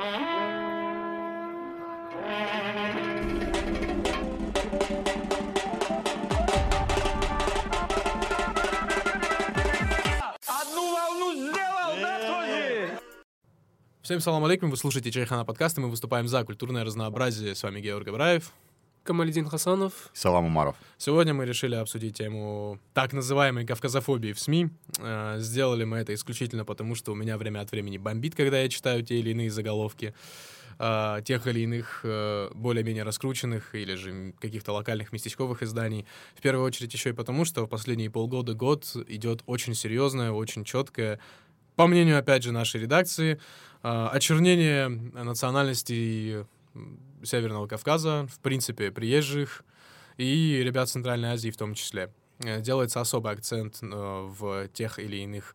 Всем салам алейкум, вы слушаете Чайхана подкаст, и мы выступаем за культурное разнообразие. С вами Георг Абраев. Камаледин Хасанов. Салам Умаров. Сегодня мы решили обсудить тему так называемой кавказофобии в СМИ. Э, Сделали мы это исключительно потому, что у меня время от времени бомбит, когда я читаю те или иные заголовки э, тех или иных э, более-менее раскрученных или же каких-то локальных местечковых изданий. В первую очередь еще и потому, что в последние полгода-год идет очень серьезное, очень четкое, по мнению, опять же, нашей редакции, очернение национальностей Северного Кавказа, в принципе, приезжих и ребят Центральной Азии в том числе. Э, Делается особый акцент э, в тех или иных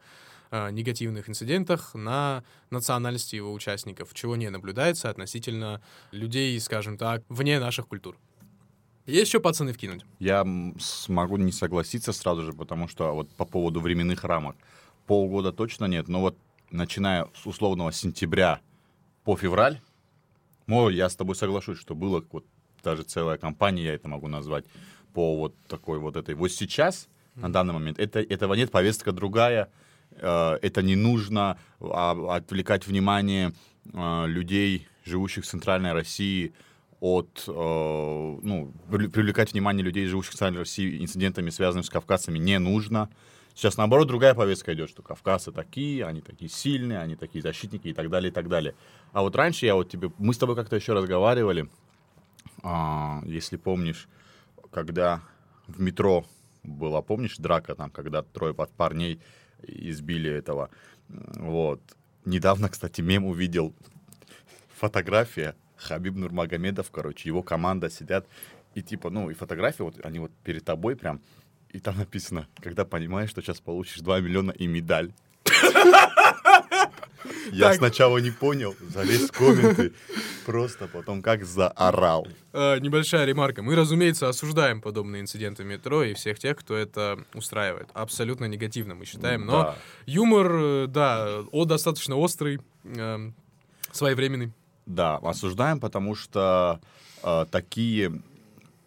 э, негативных инцидентах на национальности его участников, чего не наблюдается относительно людей, скажем так, вне наших культур. Есть еще пацаны вкинуть? Я смогу не согласиться сразу же, потому что вот по поводу временных рамок полгода точно нет, но вот начиная с условного сентября по февраль, ну, я с тобой соглашусь, что было вот даже целая кампания, я это могу назвать, по вот такой вот этой. Вот сейчас, на данный момент, это, этого нет, повестка другая, э, это не нужно а, отвлекать внимание э, людей, живущих в Центральной России, от, э, ну, привле- привлекать внимание людей, живущих в Центральной России, инцидентами, связанными с кавказцами, не нужно. Сейчас, наоборот, другая повестка идет, что кавказцы такие, они такие сильные, они такие защитники и так далее, и так далее. А вот раньше я вот тебе... Мы с тобой как-то еще разговаривали, а, если помнишь, когда в метро была, помнишь, драка там, когда трое под парней избили этого. Вот. Недавно, кстати, мем увидел. Фотография Хабиб Нурмагомедов, короче, его команда сидят, и типа, ну, и фотография, вот они вот перед тобой прям, и там написано, когда понимаешь, что сейчас получишь 2 миллиона и медаль. Я Так. сначала не понял, залез в комменты, просто потом как заорал. Э, небольшая ремарка. Мы, разумеется, осуждаем подобные инциденты в метро и всех тех, кто это устраивает. Абсолютно негативно, мы считаем. Но Да. юмор, э, да, он достаточно острый, эм, своевременный. Да, осуждаем, потому что э, такие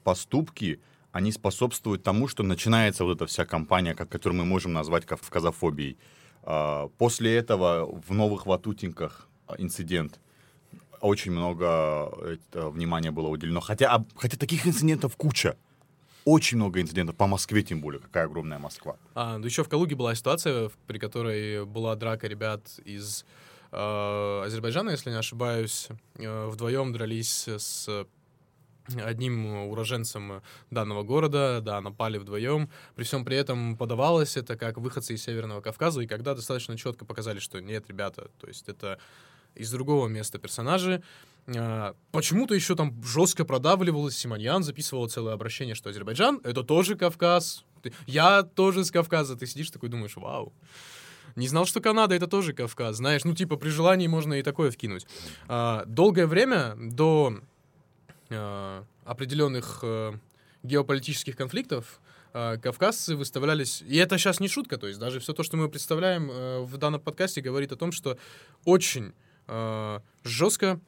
поступки, они способствуют тому, что начинается вот эта вся кампания, как- которую мы можем назвать кавказофобией. Э, после этого в новых Ватутинках э, инцидент. Очень много это, внимания было уделено. Хотя, об- хотя таких инцидентов куча. Очень много инцидентов. По Москве тем более. Какая огромная Москва. А, ну еще в Калуге была ситуация, при которой была драка ребят из э, Азербайджана, если не ошибаюсь. Э, вдвоем дрались с одним уроженцем данного города, да, напали вдвоем. При всем при этом подавалось это как выходцы из Северного Кавказа, и когда достаточно четко показали, что нет, ребята, то есть это из другого места персонажи, а, Почему-то еще там жестко продавливалось, Симоньян записывал целое обращение, что Азербайджан — это тоже Кавказ. Я тоже с Кавказа. Ты сидишь такой думаешь, вау. Не знал, что Канада — это тоже Кавказ. Знаешь, ну типа при желании можно и такое вкинуть. А, Долгое время до а, определенных э, геополитических конфликтов а, кавказцы выставлялись... И это сейчас не шутка, то есть даже все то, что мы представляем э, в данном подкасте, говорит о том, что очень э, жестко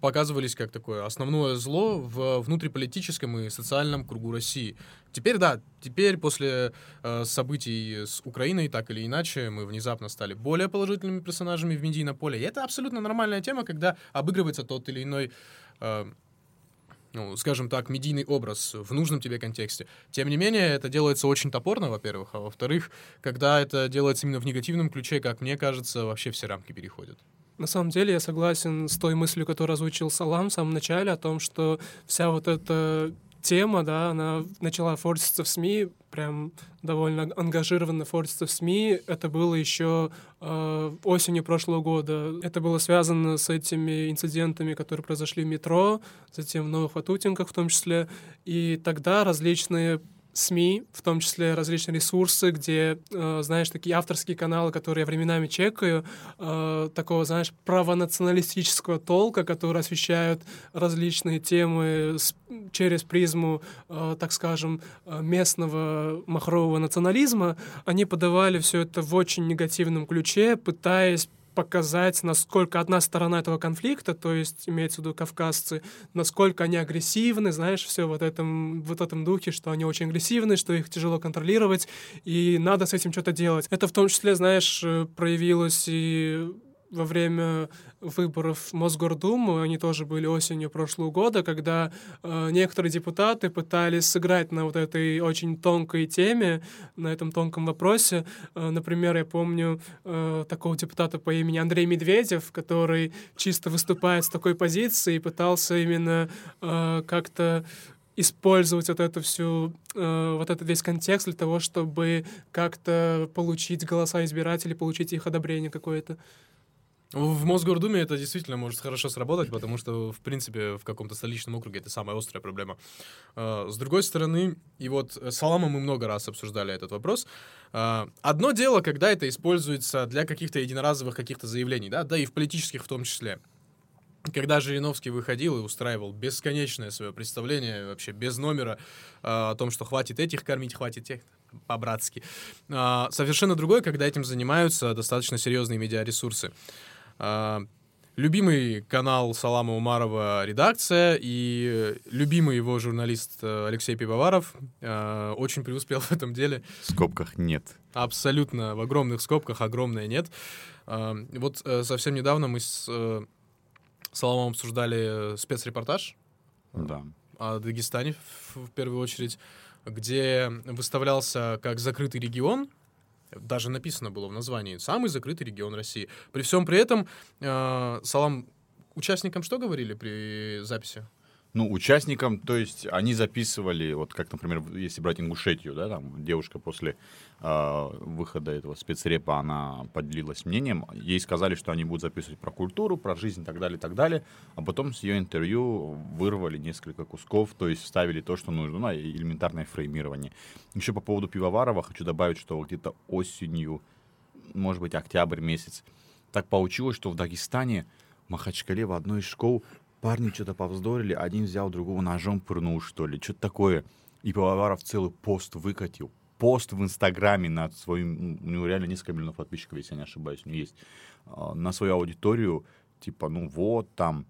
показывались как такое основное зло в внутриполитическом и социальном кругу России. Теперь да, теперь после э, событий с Украиной, так или иначе, мы внезапно стали более положительными персонажами в медийном поле. И это абсолютно нормальная тема, когда обыгрывается тот или иной э, ну, скажем так, медийный образ в нужном тебе контексте. Тем не менее, это делается очень топорно, во-первых, а во-вторых, когда это делается именно в негативном ключе, как мне кажется, вообще все рамки переходят. На самом деле я согласен с той мыслью, которую озвучил Салам в самом начале, о том, что вся вот эта тема, да, она начала форситься в СМИ, прям довольно ангажированно форситься в СМИ. Это было еще э, осенью прошлого года. Это было связано с этими инцидентами, которые произошли в метро, затем в Новых Ватутинках в том числе. И тогда различные СМИ, в том числе различные ресурсы, где, э, знаешь, такие авторские каналы, которые я временами чекаю, э, такого, знаешь, правонационалистического толка, которые освещают различные темы с- через призму, э, так скажем, э, местного махрового национализма, они подавали все это в очень негативном ключе, пытаясь показать, насколько одна сторона этого конфликта, то есть имеется в виду кавказцы, насколько они агрессивны, знаешь, все вот этом, вот этом духе, что они очень агрессивны, что их тяжело контролировать, и надо с этим что-то делать. Это в том числе, знаешь, э, проявилось и во время выборов в Мосгордуму, они тоже были осенью прошлого года, когда э, некоторые депутаты пытались сыграть на вот этой очень тонкой теме, на этом тонком вопросе. Э, например, я помню э, такого депутата по имени Андрей Медведев, который чисто выступает с такой позиции и пытался именно э, как-то использовать вот эту всю, э, вот этот весь контекст для того, чтобы как-то получить голоса избирателей, получить их одобрение какое-то. В Мосгордуме это действительно может хорошо сработать, потому что, в принципе, в каком-то столичном округе это самая острая проблема. А, С другой стороны, и вот с Саламом мы много раз обсуждали этот вопрос. А, Одно дело, когда это используется для каких-то единоразовых каких-то заявлений, да, да и в политических в том числе. Когда Жириновский выходил и устраивал бесконечное свое представление, вообще без номера, а, о том, что хватит этих кормить, хватит тех, по-братски. Совершенно другое, когда этим занимаются достаточно серьезные медиаресурсы. А, Любимый канал Салама Умарова «Редакция» и любимый его журналист э, Алексей Пивоваров э, очень преуспел в этом деле. В скобках нет. Абсолютно в огромных скобках, огромное нет. А, Вот э, совсем недавно мы с э, Саламом обсуждали спецрепортаж Да. о Дагестане в, в первую очередь, где выставлялся как закрытый регион, даже написано было в названии «Самый закрытый регион России». При всем при этом э, Салам участникам что говорили при записи? Ну, участникам, то есть они записывали, вот как, например, если брать Ингушетию, да, там девушка после э, выхода этого спецрепа, она поделилась мнением, ей сказали, что они будут записывать про культуру, про жизнь и так далее, и так далее, а потом с ее интервью вырвали несколько кусков, то есть вставили то, что нужно, ну, элементарное фреймирование. Еще по поводу Пивоварова хочу добавить, что где-то осенью, может быть, октябрь месяц, так получилось, что в Дагестане, в Махачкале, в одной из школ парни что-то повздорили, один взял другого ножом пырнул, что ли, что-то такое. И Пивоваров целый пост выкатил. Пост в Инстаграме на своим... У него реально несколько миллионов подписчиков, если я не ошибаюсь, у него есть. а, На свою аудиторию, типа, ну вот, там,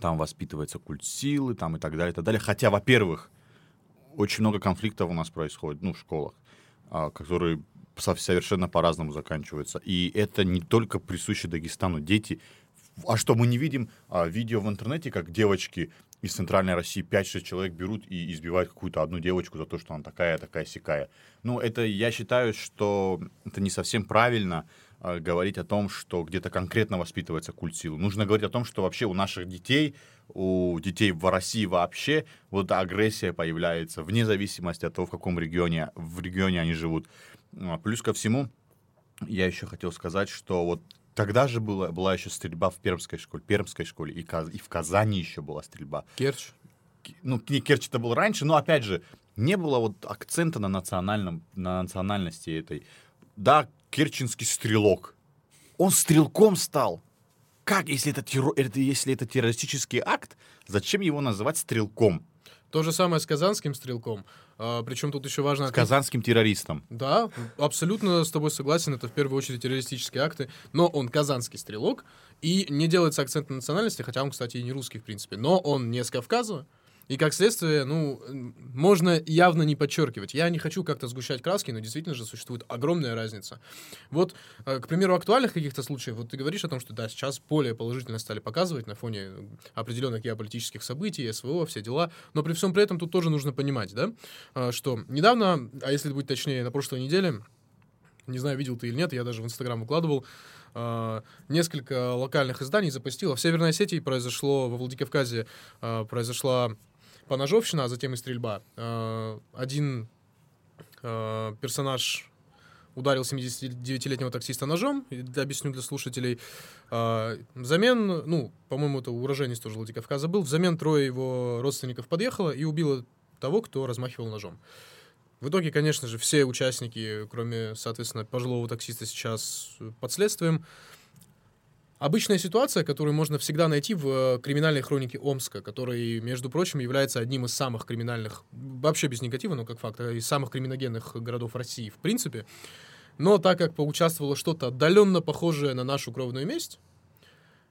там воспитывается культ силы, там и так далее, и так далее. Хотя, во-первых, очень много конфликтов у нас происходит, ну, в школах, а, которые со- совершенно по-разному заканчиваются. И это не только присуще Дагестану. Дети... А что, мы не видим а, видео в интернете, как девочки из Центральной России 5-6 человек берут и избивают какую-то одну девочку за то, что она такая, такая, сякая. Ну, это, я считаю, что это не совсем правильно а, говорить о том, что где-то конкретно воспитывается культ силы. Нужно говорить о том, что вообще у наших детей, у детей в России вообще вот агрессия появляется вне зависимости от того, в каком регионе, в регионе они живут. А, Плюс ко всему, я еще хотел сказать, что вот тогда же была, была еще стрельба в Пермской школе, Пермской школе, и, и в Казани еще была стрельба. Керчь? Ну, не Керчь это был раньше, но опять же, не было вот акцента на национальном, на национальности этой. Да, керченский стрелок. Он стрелком стал. Как, если это, терро- это, если это террористический акт, зачем его называть стрелком? То же самое с казанским стрелком. причем тут еще важно... С казанским террористом. Да, абсолютно с тобой согласен. Это в первую очередь террористические акты. Но он казанский стрелок. И не делается акцент на национальности, хотя он, кстати, и не русский, в принципе. Но он не с Кавказа. И как следствие, ну, можно явно не подчеркивать. Я не хочу как-то сгущать краски, но действительно же существует огромная разница. Вот, э, к примеру, актуальных каких-то случаев, вот ты говоришь о том, что да, сейчас более положительно стали показывать на фоне определенных геополитических событий, СВО, все дела. Но при всем при этом тут тоже нужно понимать, да, э, что недавно, а если быть точнее, на прошлой неделе, не знаю, видел ты или нет, я даже в Инстаграм выкладывал, э, несколько локальных изданий запустило. В Северной Осетии произошло, во Владикавказе э, произошла поножовщина, а затем и стрельба. Э, один э, персонаж ударил 79-летнего таксиста ножом, объясню для слушателей. А, Взамен, ну, по-моему, это уроженец тоже Владикавказа был, взамен трое его родственников подъехало и убило того, кто размахивал ножом. В итоге, конечно же, все участники, кроме, соответственно, пожилого таксиста, сейчас э, под следствием. Обычная ситуация, которую можно всегда найти в э, криминальной хронике Омска, который, между прочим, является одним из самых криминальных, вообще без негатива, но как факт, э, из самых криминогенных городов России, в принципе. Но так как поучаствовало что-то отдаленно похожее на нашу кровную месть,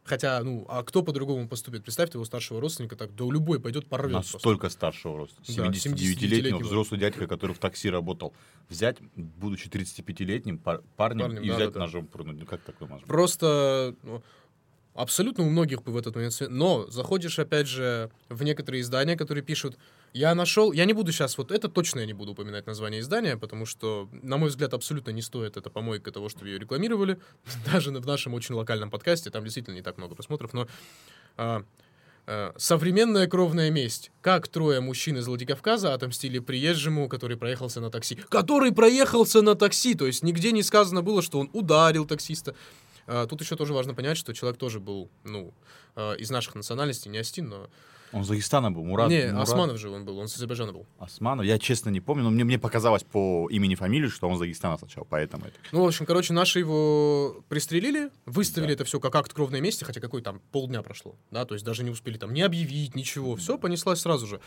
хотя, ну, а кто по-другому поступит? Представьте его старшего родственника, так, да любой пойдет порвет. просто. Настолько старшего роста. Да, 79-летнего 79-летнего. взрослый дядька, который в такси работал. Взять, будучи 35-летним пар- парнем, Парнем, и да, взять да, ножом пырнуть. Ну как такое быть? Просто ну, абсолютно у многих бы в этот момент... Но заходишь, опять же, в некоторые издания, которые пишут, я нашел... Я не буду сейчас... Вот это точно я не буду упоминать название издания, потому что, на мой взгляд, абсолютно не стоит это помойка того, чтобы ее рекламировали. Даже в нашем очень локальном подкасте, там действительно не так много просмотров, но... а, а, Современная кровная месть. Как трое мужчин из Владикавказа отомстили приезжему, который проехался на такси. Который проехался на такси! То есть нигде не сказано было, что он ударил таксиста. А, Тут еще тоже важно понять, что человек тоже был, ну, а, из наших национальностей, не Астин, но... Он из Дагестана был, Мурат. не, Мурат Османов же он был, он с Азербайджана был. Османов. Я честно не помню, но мне, мне показалось по имени фамилии, что он из Дагестана сначала, поэтому это. Ну, в общем, короче, наши его пристрелили, выставили Да. это все как акт кровной мести, хотя какой там полдня прошло, да, то есть даже не успели там не объявить, ничего, все понеслась сразу же.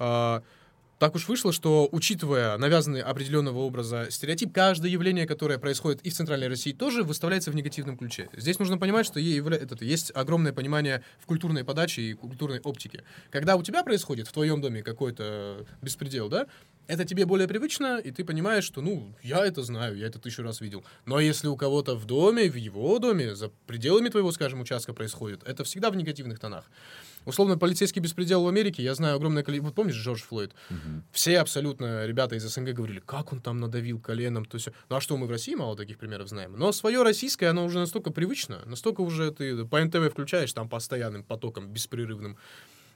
А, так уж вышло, что, учитывая навязанный определенного образа стереотип, каждое явление, которое происходит и в Центральной России, тоже выставляется в негативном ключе. Здесь нужно понимать, что есть огромное понимание в культурной подаче и культурной оптике. Когда у тебя происходит в твоем доме какой-то беспредел, да, это тебе более привычно, и ты понимаешь, что, ну, я это знаю, я это тысячу раз видел. Но если у кого-то в доме, в его доме, за пределами твоего, скажем, участка происходит, это всегда в негативных тонах. Условно, полицейский беспредел в Америке, я знаю огромное количество... Вот помнишь Джордж Флойд? Все абсолютно ребята из СНГ говорили, как он там надавил коленом, то есть... Ну а что, мы в России мало таких примеров знаем. Но свое российское, оно уже настолько привычно, настолько уже ты по НТВ включаешь там постоянным потоком, беспрерывным.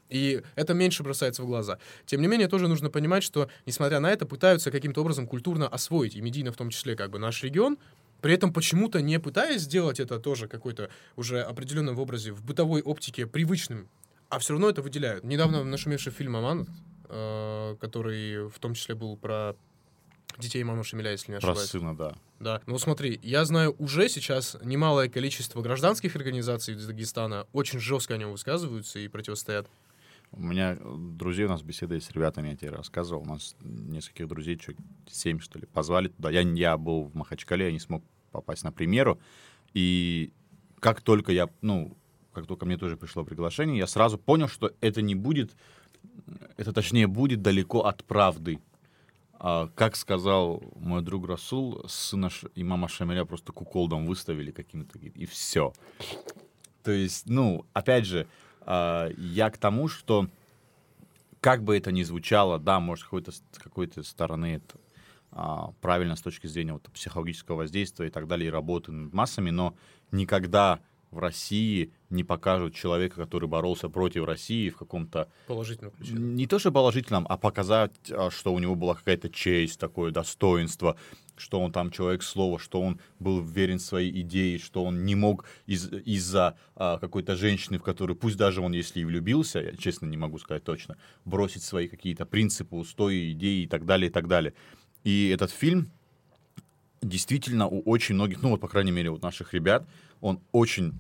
И это меньше бросается в глаза. Тем не менее, тоже нужно понимать, что, несмотря на это, пытаются каким-то образом культурно освоить, и медийно в том числе, как бы наш регион, при этом почему-то не пытаясь сделать это тоже какой-то уже определенном в образе, в бытовой оптике привычным, а все равно это выделяют. Недавно нашумевший фильм «Аманат», э, который в том числе был про детей Имама Шамиля, если не Про ошибаюсь. сына, да. Да. Ну смотри, я знаю уже сейчас немалое количество гражданских организаций из Дагестана, очень жестко о нем высказываются и противостоят. У меня друзей, у нас беседа есть с ребятами, я тебе рассказывал. У нас нескольких друзей, человек семь, что ли, позвали туда. Я, я был в Махачкале, я не смог попасть на премьеру. И как только я, ну, как только мне тоже пришло приглашение, я сразу понял, что это не будет, это точнее будет далеко от правды. А, как сказал мой друг Расул, сына имама Шамиля просто куколдом выставили каким-то, и все. То есть, ну, опять же, а, я к тому, что как бы это ни звучало, да, может, с какой-то, с какой-то стороны это а, правильно с точки зрения вот, психологического воздействия и так далее, и работы над массами, но никогда в России не покажут человека, который боролся против России в каком-то Положительно ключе. не то, что положительном, а показать, а, что у него была какая-то честь, такое достоинство, что он там человек слова, что он был верен своей идее, что он не мог из- из-за а, какой-то женщины, в которую, пусть даже он, если и влюбился, я честно не могу сказать точно, бросить свои какие-то принципы, устои, идеи и так далее, и так далее. И этот фильм действительно у очень многих, ну вот, по крайней мере, у наших ребят, он очень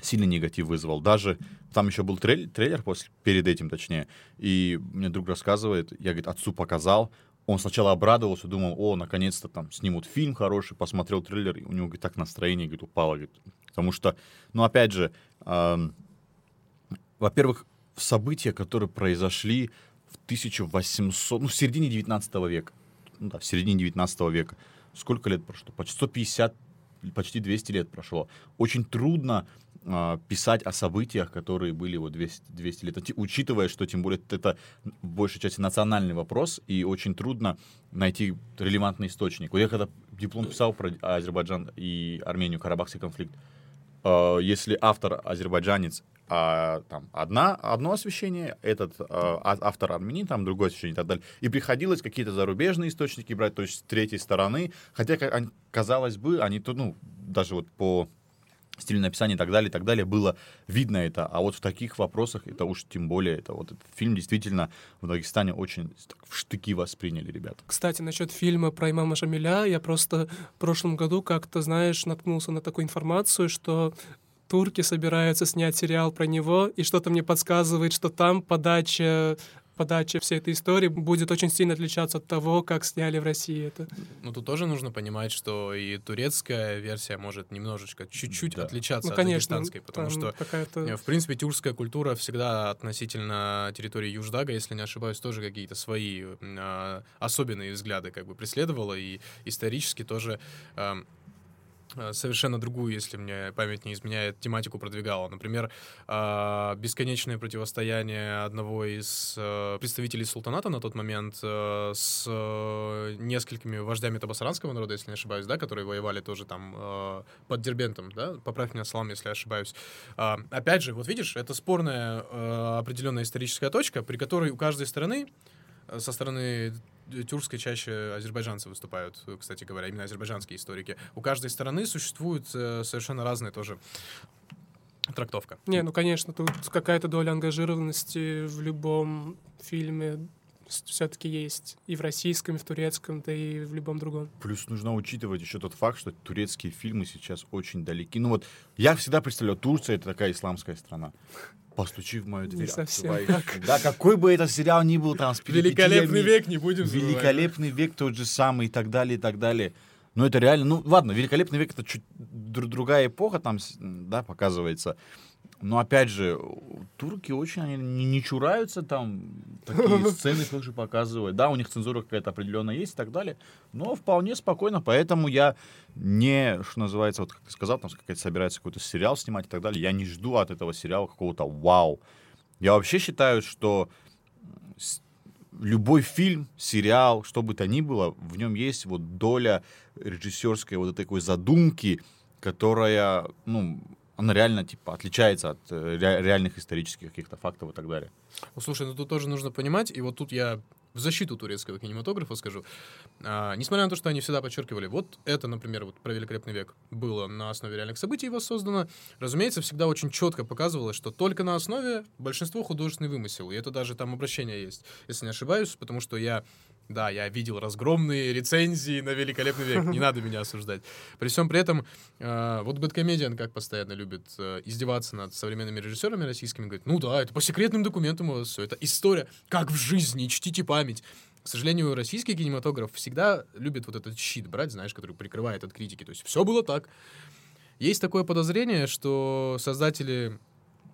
сильный негатив вызвал. Даже там еще был трейлер, трейлер после, перед этим, точнее. И мне друг рассказывает, я, говорит, отцу показал. Он сначала обрадовался, думал, о, наконец-то там снимут фильм хороший, посмотрел трейлер, и у него, говорит, так настроение, говорит, упало. Говорит. Потому что, ну, опять же, ам, во-первых, события, которые произошли в 1800, ну, в середине 19 века. Ну, да, в середине 19 века. Сколько лет прошло? Почти 150, почти 200 лет прошло. Очень трудно а, писать о событиях, которые были вот 200, 200 лет, учитывая, что тем более это в большей части национальный вопрос, и очень трудно найти релевантный источник. Вот я когда диплом писал про Азербайджан и Армению, Карабахский конфликт, э, если автор азербайджанец, а, там одна, одно освещение, этот э, а- автор армянин, там другое освещение и так далее. И приходилось какие-то зарубежные источники брать, то есть с третьей стороны. Хотя, казалось бы, они то, ну, даже вот по стилю написания и так далее, и так далее, было видно это. А вот в таких вопросах это уж тем более, это вот этот фильм действительно в Дагестане очень так в штыки восприняли ребята. Кстати, насчет фильма про имама Шамиля, я просто в прошлом году как-то, знаешь, наткнулся на такую информацию, что турки собираются снять сериал про него, и что-то мне подсказывает, что там подача подача всей этой истории будет очень сильно отличаться от того, как сняли в России это. Ну, тут тоже нужно понимать, что и турецкая версия может немножечко, чуть-чуть Да. отличаться Ну, от конечно, дагестанской, потому что какая-то... Э, В принципе, тюркская культура всегда относительно территории Юждага, если не ошибаюсь, тоже какие-то свои а, особенные взгляды как бы преследовала и исторически тоже а, совершенно другую, если мне память не изменяет, тематику продвигала. Например, а, бесконечное противостояние одного из а, представителей султаната на тот момент с несколькими вождями табасаранского народа, если не ошибаюсь, да, которые воевали тоже там под Дербентом, да, поправь меня, Салам, если ошибаюсь. А, опять же, вот видишь, это спорная э, определенная историческая точка, при которой у каждой стороны, э, со стороны тюркской чаще азербайджанцы выступают, э, кстати говоря, именно азербайджанские историки. У каждой стороны существует э, совершенно разная тоже трактовка. Не, ну, конечно, тут какая-то доля ангажированности в любом фильме все-таки есть. И в российском, и в турецком, да и в любом другом. Плюс нужно учитывать еще тот факт, что турецкие фильмы сейчас очень далеки. Ну вот, я всегда представлял, Турция — это такая исламская страна. Постучи в мою дверь. совсем открывай. Да, какой бы этот сериал ни был там с Великолепный век, не будем забывать. Великолепный век тот же самый и так далее, и так далее. Но это реально, ну ладно, великолепный век это чуть дру- другая эпоха там, да, показывается. Но опять же, турки очень они не, не чураются там такие сцены тоже показывают. Да, у них цензура какая-то определенная есть и так далее. Но вполне спокойно, поэтому я не, что называется, вот как ты сказал, там какая-то собирается какой-то сериал снимать и так далее. Я не жду от этого сериала какого-то вау. Я вообще считаю, что любой фильм, сериал, что бы то ни было, в нем есть вот доля режиссерской вот этой такой задумки, которая, ну, она реально, типа, отличается от э, ре- реальных исторических каких-то фактов и так далее. Ну, слушай, ну тут тоже нужно понимать, и вот тут я в защиту турецкого кинематографа скажу. А, несмотря на то, что они всегда подчеркивали, вот это, например, вот про Великолепный век было на основе реальных событий воссоздано, разумеется, всегда очень четко показывалось, что только на основе большинство художественный вымысел, и это даже там обращение есть, если не ошибаюсь, потому что я да, я видел разгромные рецензии на Великолепный век. Не надо меня осуждать. При всем при этом, э, вот Бэткомедиан как постоянно любит э, издеваться над современными режиссерами российскими. Говорит, ну да, это по секретным документам у вас все. Это история, как в жизни, чтите память. К сожалению, российский кинематограф всегда любит вот этот щит брать, знаешь, который прикрывает от критики. То есть все было так. Есть такое подозрение, что создатели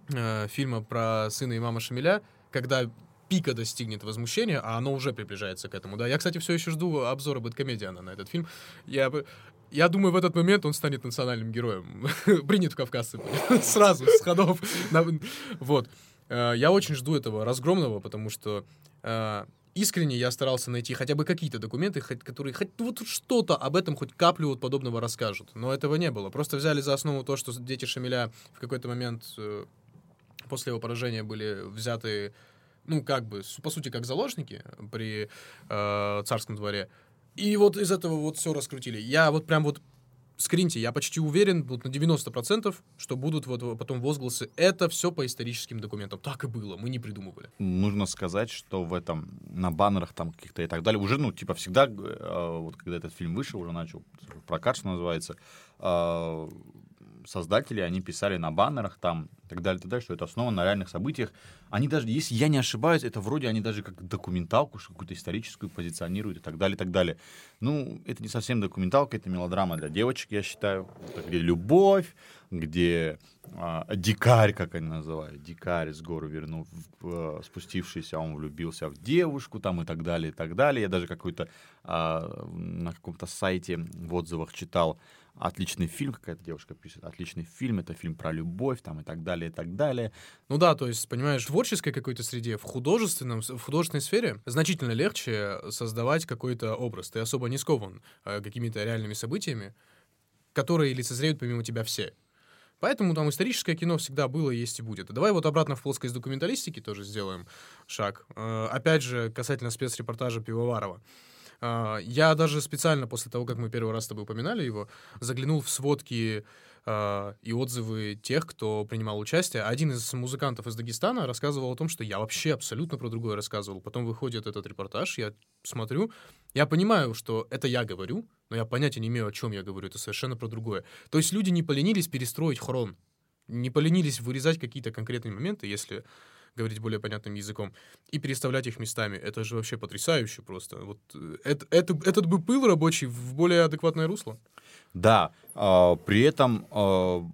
э, фильма про сына имама Шамиля, когда пика достигнет возмущения, а оно уже приближается к этому, да. Я, кстати, все еще жду обзора Бэткомедиана на этот фильм. Я. Я думаю, в этот момент он станет национальным героем. Принят в кавказцы. Сразу, с ходов. Вот. Э, Я очень жду этого разгромного, потому что э, искренне я старался найти хотя бы какие-то документы, хоть- которые хоть вот что-то об этом, хоть каплю вот подобного расскажут. Но этого не было. Просто взяли за основу то, что дети Шамиля в какой-то момент э, после его поражения были взяты, ну, как бы, по сути, как заложники при э, царском дворе. И вот из этого вот все раскрутили. Я вот прям вот скриньте, я почти уверен, вот на 90%, что будут вот потом возгласы. Это все по историческим документам. Так и было, мы не придумывали. Нужно сказать, что в этом, на баннерах там каких-то и так далее, уже, ну, типа, всегда, э, вот когда этот фильм вышел, уже начал прокат, что называется, э, создатели, они писали на баннерах там и так далее, и так далее, что это основано на реальных событиях. Они даже, если я не ошибаюсь, это вроде они даже как документалку, какую-то историческую позиционируют и так далее, и так далее. Ну, это не совсем документалка, это мелодрама для девочек, я считаю. Это где любовь, где а, дикарь, как они называют, дикарь с горы вернул, э, спустившийся, он влюбился в девушку там и так далее, и так далее. Я даже какой-то а, на каком-то сайте в отзывах читал отличный фильм, какая-то девушка пишет, отличный фильм, это фильм про любовь там и так далее, и так далее. Ну да, то есть, понимаешь, в творческой какой-то среде, в художественном, в художественной сфере значительно легче создавать какой-то образ. Ты особо не скован э, какими-то реальными событиями, которые лицезреют помимо тебя все. Поэтому там историческое кино всегда было, есть и будет. Давай вот обратно в плоскость документалистики тоже сделаем шаг. Э, Опять же, касательно спецрепортажа Пивоварова. Э, Я даже специально после того, как мы первый раз с тобой упоминали его, заглянул в сводки э, и отзывы тех, кто принимал участие. Один из музыкантов из Дагестана рассказывал о том, что я вообще абсолютно про другое рассказывал. Потом выходит этот репортаж, я смотрю, я понимаю, что это я говорю, но я понятия не имею, о чем я говорю. Это совершенно про другое. То есть люди не поленились перестроить хрон, не поленились вырезать какие-то конкретные моменты, если говорить более понятным языком, и переставлять их местами. Это же вообще потрясающе просто. Вот э, это, это, этот бы пыл рабочий в более адекватное русло. Да, а, при этом а,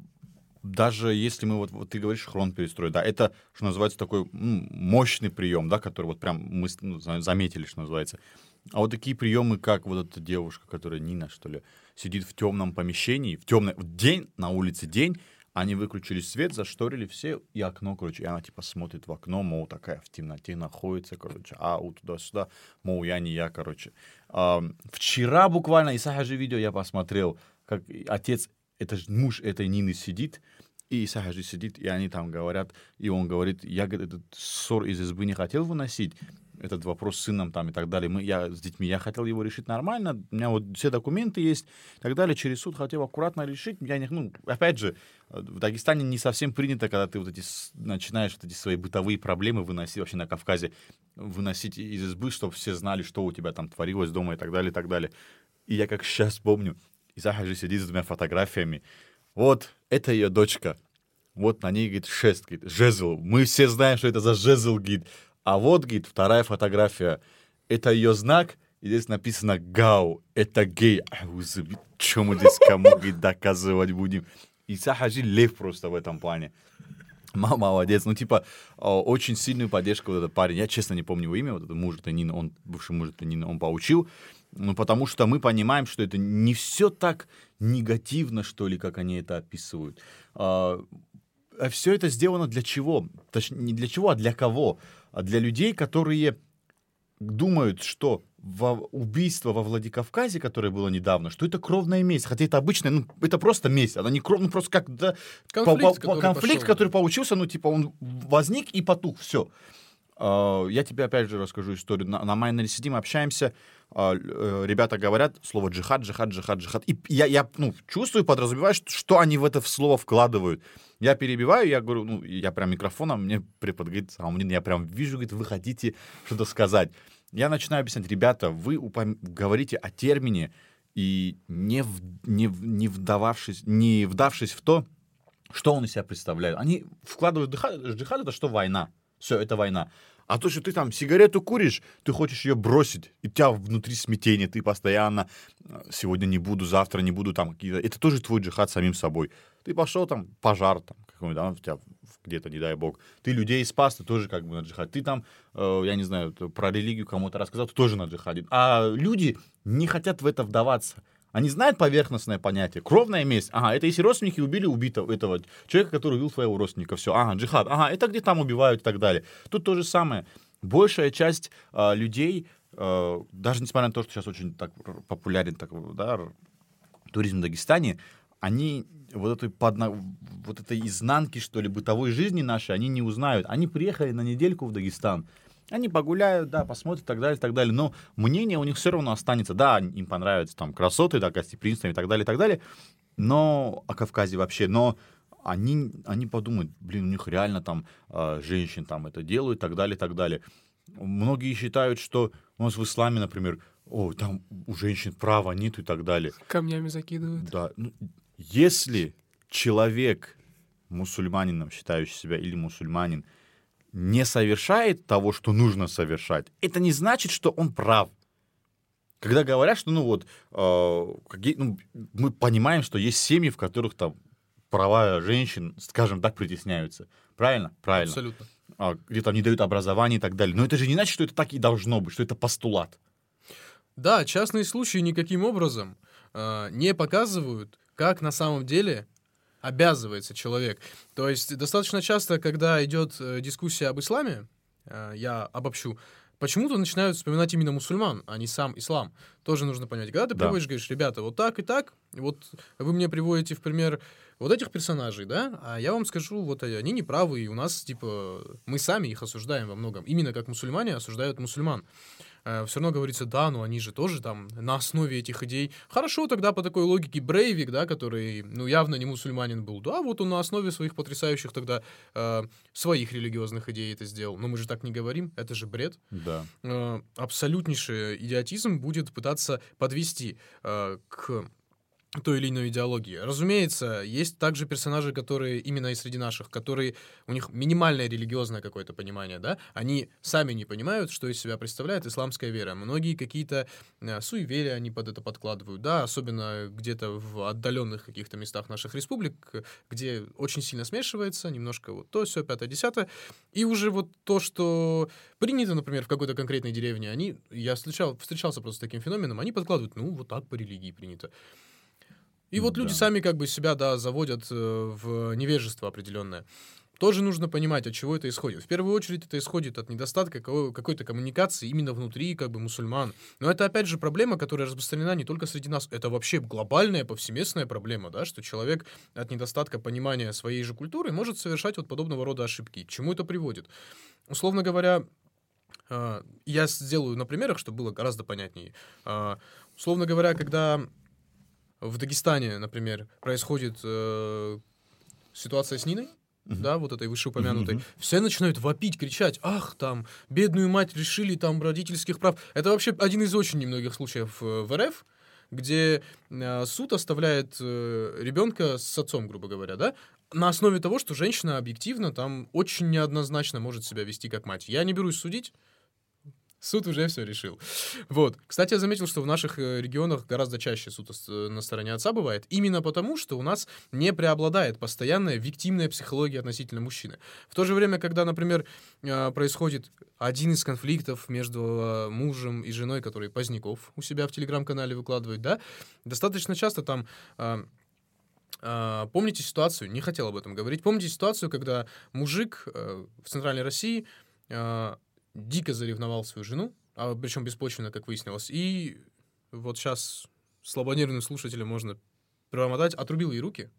даже если мы вот, вот ты говоришь хрон перестрой, да, это что называется такой мощный прием, да, который вот прям мы ну, за- заметили, что называется. А вот такие приемы, как вот эта девушка, которая Нина, что ли, сидит в темном помещении, в темный день на улице день, они выключили свет, зашторили все и окно, короче, и она типа смотрит в окно, мол, такая в темноте находится, короче, а у туда-сюда, мол, я не я, короче. А, вчера буквально, и же видео я посмотрел, как отец, это ж муж этой Нины сидит, и Исаха же сидит, и они там говорят, и он говорит, я говорит, этот ссор из избы не хотел выносить, этот вопрос с сыном там и так далее. Мы, я с детьми, я хотел его решить нормально, у меня вот все документы есть и так далее, через суд хотел аккуратно решить. Я не, ну, опять же, в Дагестане не совсем принято, когда ты вот эти начинаешь вот эти свои бытовые проблемы выносить, вообще на Кавказе, выносить из избы, чтобы все знали, что у тебя там творилось дома и так далее, и так далее. И я как сейчас помню, Исаха же сидит с двумя фотографиями. Вот, это ее дочка. Вот на ней, говорит, шест, говорит, жезл. Мы все знаем, что это за жезл, говорит. А вот, говорит, вторая фотография. Это ее знак, и здесь написано «Гау». Это гей. Чем мы здесь кому, говорит, доказывать будем? И Сахаджи лев просто в этом плане. Ма- Молодец. Ну, типа, о, очень сильную поддержку вот этот парень. Я, честно, не помню его имя. Вот этот муж, это Нина, он, бывший муж, это Нина, он поучил. Ну, потому что мы понимаем, что это не все так негативно, что ли, как они это описывают. все это сделано для чего? Точнее, не для чего, а для кого? А для людей, которые думают, что во убийство во Владикавказе, которое было недавно, что это кровная месть. Хотя это обычная, ну, это просто месть. Она не кровная, ну, просто как да, Конфликт, по- по- который конфликт, пошел. который получился, ну, типа, он возник и потух, все. Я тебе опять же расскажу историю. На, на Майнере сидим, общаемся, а, э, ребята говорят слово джихад, джихад, джихад, джихад. И я, я ну, чувствую, подразумеваю, что, что они в это слово вкладывают. Я перебиваю, я говорю, ну, я прям микрофоном, мне препод говорит, «Саламудин, я прям вижу, говорит, вы хотите что-то сказать. Я начинаю объяснять, ребята, вы упом- говорите о термине, и не, в- не, в- не вдававшись, не вдавшись в то, что он из себя представляет. Они вкладывают джихад, джихад это что война. Все, это война. А то, что ты там сигарету куришь, ты хочешь ее бросить, и у тебя внутри смятение, ты постоянно сегодня не буду, завтра не буду там какие-то. Это тоже твой джихад самим собой. Ты пошел там, пожар там, какой-нибудь, да, у тебя где-то, не дай бог. Ты людей спас, ты тоже как бы на джихад. Ты там, э, я не знаю, про религию кому-то рассказал, ты тоже на джихаде. А люди не хотят в это вдаваться. Они знают поверхностное понятие. Кровная месть. Ага, это если родственники убили убитого этого человека, который убил твоего родственника. Все. Ага, джихад. Ага, это где там убивают и так далее. Тут то же самое. Большая часть а, людей, а, даже несмотря на то, что сейчас очень так популярен так, да, туризм в Дагестане, они вот этой, подна... вот этой изнанки, что ли, бытовой жизни нашей, они не узнают. Они приехали на недельку в Дагестан. Они погуляют, да, посмотрят и так далее, и так далее. Но мнение у них все равно останется. Да, им понравятся там красоты, да, гостеприимство и так далее, и так далее. Но о Кавказе вообще. Но они, они подумают, блин, у них реально там э, женщин там это делают и так далее, и так далее. Многие считают, что у нас в исламе, например, о, там у женщин права нет и так далее. Камнями закидывают. Да. ну, если человек, мусульманином считающий себя или мусульманин, не совершает того, что нужно совершать, это не значит, что он прав. Когда говорят, что, ну вот, э, какие- ну, мы понимаем, что есть семьи, в которых там права женщин, скажем так, притесняются. Правильно? Правильно. Абсолютно. А, где там не дают образование и так далее. Но это же не значит, что это так и должно быть, что это постулат. Да, частные случаи никаким образом э, не показывают, как на самом деле обязывается человек. То есть достаточно часто, когда идет э, дискуссия об исламе, э, я обобщу, почему-то начинают вспоминать именно мусульман, а не сам ислам. Тоже нужно понять. Когда ты Да. приводишь, говоришь, ребята, вот так и так, вот вы мне приводите в пример вот этих персонажей, да, а я вам скажу, вот они не правы, и у нас, типа, мы сами их осуждаем во многом. Именно как мусульмане осуждают мусульман все равно говорится, да, но они же тоже там на основе этих идей. Хорошо, тогда по такой логике Брейвик, да, который, ну, явно не мусульманин был, да, вот он на основе своих потрясающих тогда э, своих религиозных идей это сделал. Но мы же так не говорим, это же бред. Да. Э, абсолютнейший идиотизм будет пытаться подвести э, к той или иной идеологии. Разумеется, есть также персонажи, которые именно и среди наших, которые у них минимальное религиозное какое-то понимание, да, они сами не понимают, что из себя представляет исламская вера. Многие какие-то э, суеверия они под это подкладывают, да, особенно где-то в отдаленных каких-то местах наших республик, где очень сильно смешивается, немножко вот то, все, пятое, десятое, и уже вот то, что принято, например, в какой-то конкретной деревне, они, я встречал, встречался просто с таким феноменом, они подкладывают, ну, вот так по религии принято. И вот люди Да. сами как бы себя, да, заводят э, в невежество определенное. Тоже нужно понимать, от чего это исходит. В первую очередь это исходит от недостатка какой-то коммуникации именно внутри как бы мусульман. Но это опять же проблема, которая распространена не только среди нас. Это вообще глобальная, повсеместная проблема, да, что человек от недостатка понимания своей же культуры может совершать вот подобного рода ошибки. К чему это приводит? Условно говоря, а, я сделаю на примерах, чтобы было гораздо понятнее. А, Условно говоря, когда в Дагестане, например, происходит э, ситуация с Ниной, Мгм. да, вот этой вышеупомянутой, Мгм. все начинают вопить, кричать, ах, там, бедную мать лишили там родительских прав. Это вообще один из очень немногих случаев э, в РФ, где э, суд оставляет э, ребенка с отцом, грубо говоря, да, на основе того, что женщина объективно там очень неоднозначно может себя вести как мать. Я не берусь судить, Суд уже все решил. Вот. Кстати, я заметил, что в наших э, регионах гораздо чаще суд э, на стороне отца бывает. Именно потому, что у нас не преобладает постоянная виктимная психология относительно мужчины. В то же время, когда, например, э, происходит один из конфликтов между мужем и женой, который Поздняков у себя в телеграм-канале выкладывает, да, достаточно часто там Помните ситуацию, не хотел об этом говорить, помните ситуацию, когда мужик в Центральной России дико заревновал свою жену, а причем беспочвенно, как выяснилось, и вот сейчас слабонервным слушателям можно промотать, отрубил ей руки.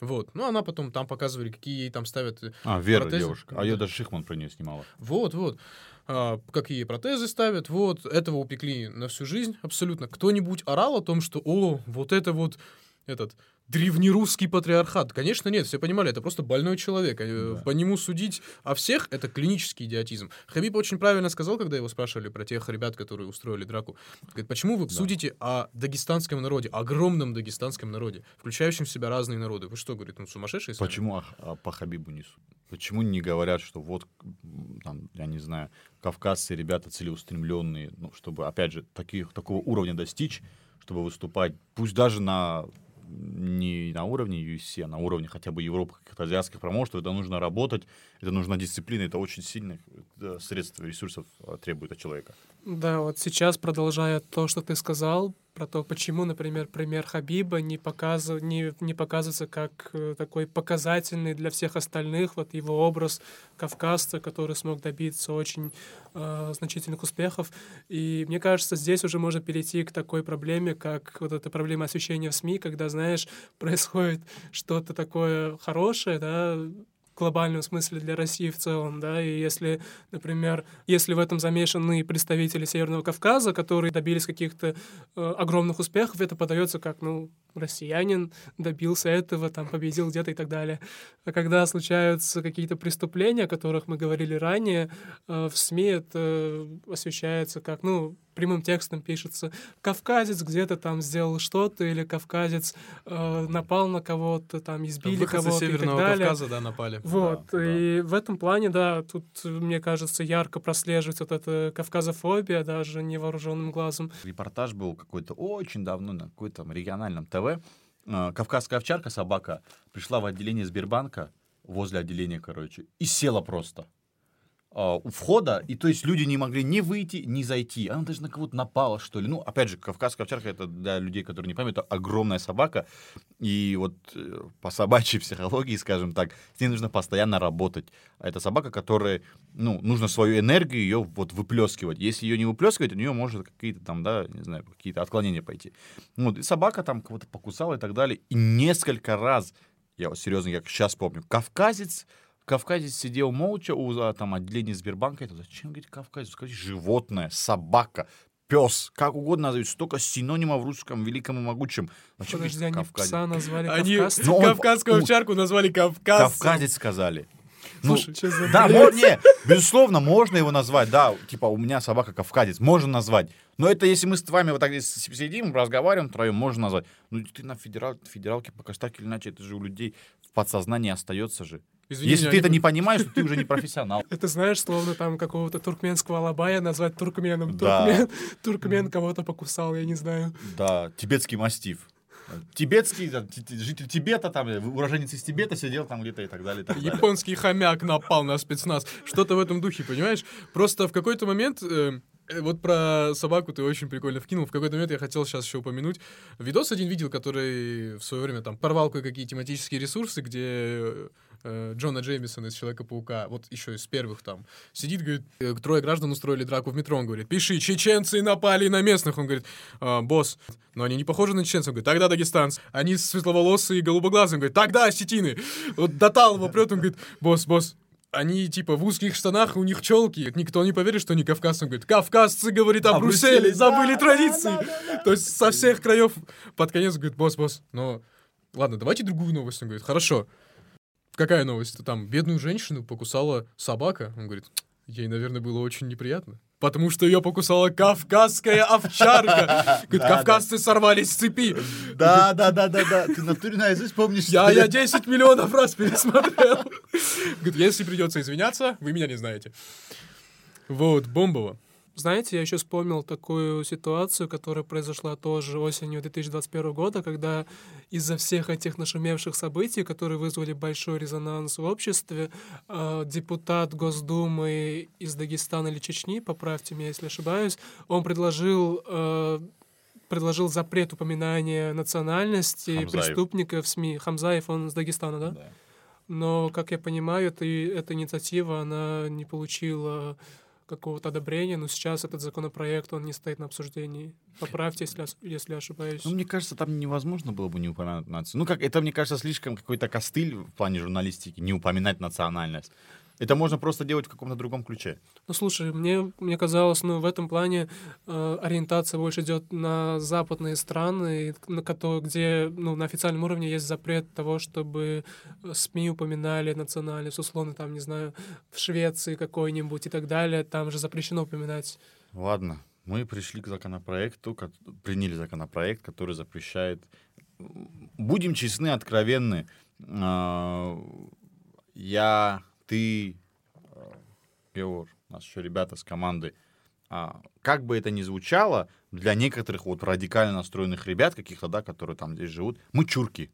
Вот. Ну, она потом там показывали, какие ей там ставят э, А, Вера Протезы? девушка. А ее Да. даже Шихман про нее снимала. Вот, вот. А, какие протезы ставят, вот. Этого упекли на всю жизнь абсолютно. Кто-нибудь орал о том, что, о, вот это вот этот древнерусский патриархат. Конечно, нет, все понимали, это просто больной человек. Э, Да. По нему судить о всех — это клинический идиотизм. Хабиб очень правильно сказал, когда его спрашивали про тех ребят, которые устроили драку. Говорит, почему вы Да. судите о дагестанском народе, огромном дагестанском народе, включающем в себя разные народы? Вы что, говорит, ну сумасшедшие? сами?» Почему а- по Хабибу не суд? Почему не говорят, что вот, там, я не знаю, кавказцы ребята целеустремленные, ну, чтобы, опять же, таких, такого уровня достичь, чтобы выступать, пусть даже на не на уровне UFC, а на уровне хотя бы Европы, каких-то азиатских промоушенов, это нужно работать, это нужна дисциплина, это очень сильных э, средств, ресурсов э, требует от человека. Да, вот сейчас, продолжая то, что ты сказал, про то, почему, например, пример Хабиба не, показыв... не, не показывается как э, такой показательный для всех остальных, вот его образ кавказца, который смог добиться очень э, значительных успехов. И мне кажется, здесь уже можно перейти к такой проблеме, как вот эта проблема освещения в СМИ, когда, знаешь, происходит что-то такое хорошее, да, глобальном смысле для России в целом, да, и если, например, если в этом замешаны представители Северного Кавказа, которые добились каких-то э, огромных успехов, это подается как, ну, россиянин добился этого, там, победил где-то и так далее. А когда случаются какие-то преступления, о которых мы говорили ранее, э, в СМИ это освещается как, ну, прямым текстом пишется «Кавказец где-то там сделал что-то» или «Кавказец э, напал на кого-то, там, избили кого-то» и так Северного далее. Кавказа, да, напали. Вот, Да, да. и в этом плане, да, тут, мне кажется, ярко прослеживается вот эта кавказофобия даже невооруженным глазом. Репортаж был какой-то очень давно на какой-то там региональном ТВ. Э, Кавказская овчарка, собака, пришла в отделение Сбербанка, возле отделения, короче, и села просто у входа, и то есть люди не могли ни выйти, ни зайти. Она даже на кого-то напала, что ли. Ну, опять же, кавказская овчарка, это для людей, которые не поймут, это огромная собака, и вот э, по собачьей психологии, скажем так, с ней нужно постоянно работать. А это собака, которая, ну, нужно свою энергию ее вот выплескивать. Если ее не выплескивать, у нее может какие-то там, да, не знаю, какие-то отклонения пойти. Ну, Вот, и собака там кого-то покусала и так далее. И несколько раз, я вот серьезно, я сейчас помню, кавказец, кавказец сидел молча у а, там отделения Сбербанка. Это зачем говорить кавказец? Скажите, животное, собака, пес, как угодно назовут. Столько синонимов в русском великом и могучем. Зачем Подожди, они кавказец? пса назвали Они кавказцем? Ну, он- кавказскую он- овчарку назвали кавказцем. Кавказец сказали. Ну, Слушай, что за да, бред? мо- не, безусловно, можно его назвать, да, типа у меня собака кавказец, можно назвать, Но это если мы с вами вот так здесь сидим, разговариваем втроем, можно назвать. Ну, ты на федерал, федералке покажешь так или иначе, это же у людей в подсознании остается же. Извини если ты это не понимаешь, то ты уже не профессионал. Это знаешь, словно там какого-то туркменского алабая назвать туркменом. Да. Туркмен, кого-то покусал, я не знаю. Да, тибетский мастиф. Тибетский, ти- житель Тибета, там, э, уроженец из Тибета сидел там где-то и так далее. И так далее. Японский хомяк напал на спецназ. Что-то в этом духе, понимаешь? Просто в какой-то момент... э, вот про собаку ты очень прикольно вкинул. В какой-то момент я хотел сейчас еще упомянуть. Видос один видел, который в свое время там порвал кое-какие тематические ресурсы, где э, Джона Джеймисона из Человека-паука, вот еще из первых там, сидит, говорит, э, трое граждан устроили драку в метро, он говорит, пиши, чеченцы напали на местных, он говорит, «А, босс, но они не похожи на чеченцев, он говорит, тогда дагестанцы, они светловолосые и голубоглазые, он говорит, тогда осетины, вот до Талова прет, он говорит, босс, босс, они типа в узких штанах, у них челки. Никто не поверит, что они кавказцы. Он говорит, кавказцы, говорит, о, О Брюсселе, забыли да, традиции. То есть со всех краев под конец говорит, босс, босс, но ладно, давайте другую новость. Он говорит, хорошо. Какая новость? Там бедную женщину покусала собака. Он говорит, ей, наверное, было очень неприятно. Потому что ее покусала кавказская овчарка. Говорит, кавказцы сорвались с цепи. Да, да, да, да, да. Ты натуре наизусть помнишь? Я, я 10 миллионов раз пересмотрел. Говорит, если придется извиняться, вы меня не знаете. Вот, бомбово. Знаете, я еще вспомнил такую ситуацию, которая произошла тоже осенью 2021 года, когда из-за всех этих нашумевших событий, которые вызвали большой резонанс в обществе, э, депутат Госдумы из Дагестана или Чечни, поправьте меня, если ошибаюсь, он предложил э, предложил запрет упоминания национальности Хамзаев. преступника в СМИ. Хамзаев, он из Дагестана, да? Да. Но, как я понимаю, это, эта инициатива, она не получила какого-то одобрения, но сейчас этот законопроект, он не стоит на обсуждении. Поправьте, если, если ошибаюсь. Ну, мне кажется, там невозможно было бы не упоминать нацию. Ну, как, это, мне кажется, слишком какой-то костыль в плане журналистики, не упоминать национальность. Это можно просто делать в каком-то другом ключе. Ну, слушай, мне, мне казалось, ну, в этом плане э, ориентация больше идет на западные страны, на кото- где, ну, на официальном уровне есть запрет того, чтобы э, СМИ упоминали национальность, условно, там, не знаю, в Швеции какой-нибудь и так далее, там же запрещено упоминать. Ладно, мы пришли к законопроекту, ко- приняли законопроект, который запрещает... Будем честны, откровенны. а, Я, ты, а, Геор, у нас еще ребята с команды. а, Как бы это ни звучало, для некоторых вот радикально настроенных ребят, каких-то, да, которые там здесь живут, мы чурки.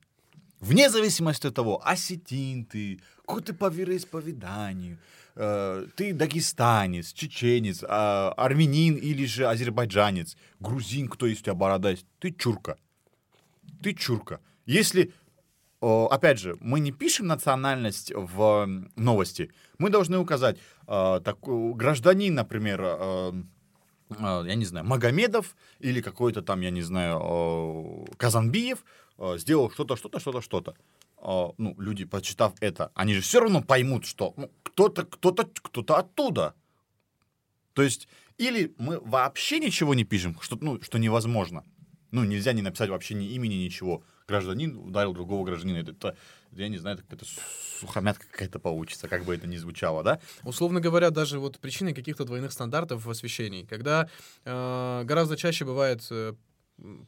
Вне зависимости от того, осетин ты, какой ты по вероисповеданию, э, ты дагестанец, чеченец, э, армянин или же азербайджанец, грузин, кто есть у тебя борода ты чурка. Ты чурка. Если, э, опять же, мы не пишем национальность в новости, мы должны указать, э, такой гражданин, например, э, э, я не знаю, Магомедов или какой-то там, я не знаю, э, Казанбиев э, сделал что-то, что-то, что-то, что-то. Э, Ну, люди, почитав это, они же все равно поймут, что ну, кто-то, кто-то, кто-то оттуда. То есть, или мы вообще ничего не пишем, что, ну, что невозможно. Ну, нельзя не написать вообще ни имени, ничего. Гражданин ударил другого гражданина. Это, это, я не знаю, это какая-то сухомятка какая-то получится, как бы это ни звучало, да? Условно говоря, даже вот причиной каких-то двойных стандартов в освещении, когда э, гораздо чаще бывает, э,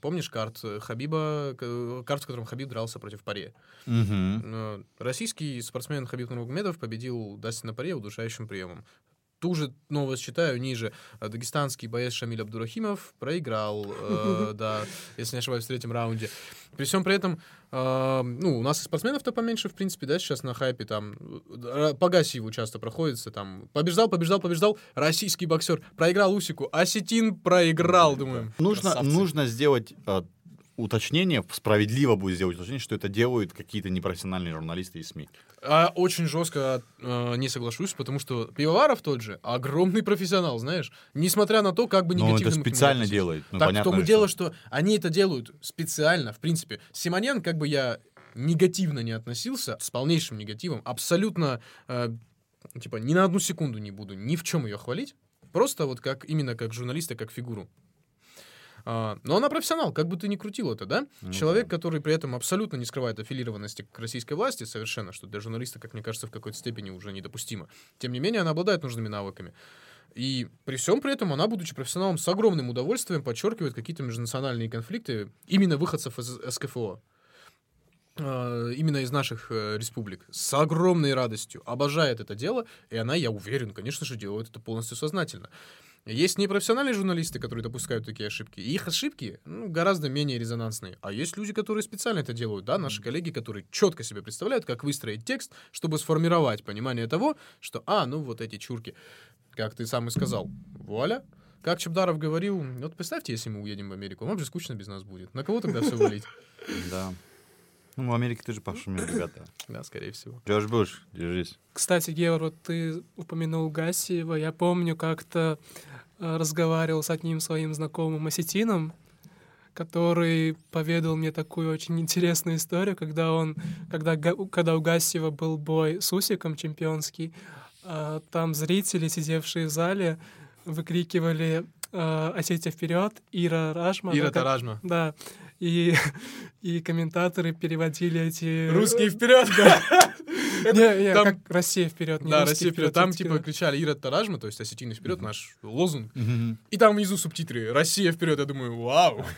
помнишь карт э, Хабиба, к- карт, в котором Хабиб дрался против Паре. Угу. Э, Российский спортсмен Хабиб Нурмагомедов победил Дастина Паре удушающим приемом. Ту же новость читаю ниже. Э, Дагестанский боец Шамиль Абдурахимов проиграл, э, да, если не ошибаюсь, в третьем раунде. При всем при этом, э, ну, у нас и спортсменов-то поменьше, в принципе, да, сейчас на хайпе там. э, По Гасиеву часто проходится, там, побеждал, побеждал, побеждал, российский боксер, проиграл Усику, Осетин проиграл, думаю. Нужно, красавцы. нужно сделать э, уточнение, справедливо будет сделать уточнение, что это делают какие-то непрофессиональные журналисты и СМИ. А очень жестко э, не соглашусь, потому что Пивоваров тот же огромный профессионал, знаешь. Несмотря на то, как бы Но негативно он это специально делает. Ну, так в понятно том и дело, что- они это делают специально, в принципе. Симонен, как бы я негативно не относился, с полнейшим негативом, абсолютно, э, типа, ни на одну секунду не буду ни в чем ее хвалить. Просто вот как именно как журналиста, как фигуру. А, но она профессионал, как бы ты ни крутил это, да? Ну Человек, да. который при этом абсолютно не скрывает аффилированности к российской власти, совершенно, что для журналиста, как мне кажется, в какой-то степени уже недопустимо. Тем не менее, она обладает нужными навыками. И при всем при этом она, будучи профессионалом, с огромным удовольствием подчеркивает какие-то межнациональные конфликты именно выходцев из СКФО. э, Именно из наших э, республик. С огромной радостью. Обожает это дело. И она, я уверен, конечно же, делает это полностью сознательно. Есть непрофессиональные журналисты, которые допускают такие ошибки. И их ошибки ну, гораздо менее резонансные. А есть люди, которые специально это делают, да, наши коллеги, которые четко себе представляют, как выстроить текст, чтобы сформировать понимание того, что, а, ну вот эти чурки, как ты сам и сказал, вуаля. Как Чебдаров говорил, вот представьте, если мы уедем в Америку, вам же скучно без нас будет. На кого тогда все валить? Да. Ну, в Америке тоже пошумел, ребята. Да, скорее всего. Джордж Буш, держись. Кстати, Гевр, вот ты упомянул Гассиева. Я помню, как-то э, разговаривал с одним своим знакомым осетином, который поведал мне такую очень интересную историю, когда он, когда, когда у Гассиева был бой с Усиком чемпионский, а, там зрители, сидевшие в зале, выкрикивали э, «Осетия вперед!» Ира Ражма. Ира да, как- Таражма. Да. И, и комментаторы переводили эти... Русские вперед! Не, не, Там- как Россия вперед, не Да, Россия вперед. Там всё-таки, типа да. кричали Ира Таражма, то есть осетины вперед, наш лозунг. И там внизу субтитры «Россия вперед». Я думаю, вау.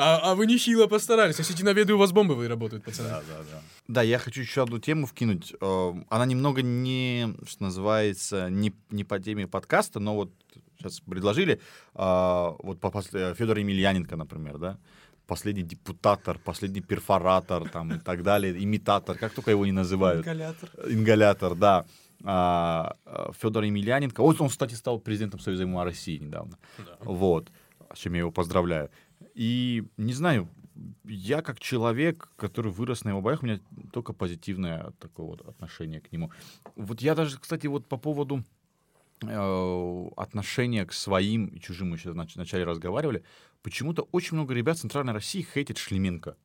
А, а вы нехило постарались. Осетиноведы у вас бомбовые работают, пацаны. Да, да, да. Да, я хочу еще одну тему вкинуть. Э, Она немного не, что называется, не, не по теме подкаста, но вот сейчас предложили. а, Вот по после- Федор Емельяненко, например, да? Последний депутатор, последний перфоратор там и так далее, имитатор, как только его не называют. Ингалятор. Ингалятор, да. А, а, Федор Емельяненко. Вот он, кстати, стал президентом Союза ММА России недавно. Вот. С чем я его поздравляю. И не знаю, я как человек, который вырос на его боях, у меня только позитивное такое вот отношение к нему. Вот я даже, кстати, вот по поводу э, отношения к своим и чужим, мы еще в начале разговаривали, почему-то очень много ребят Центральной России хейтят Шлеменко.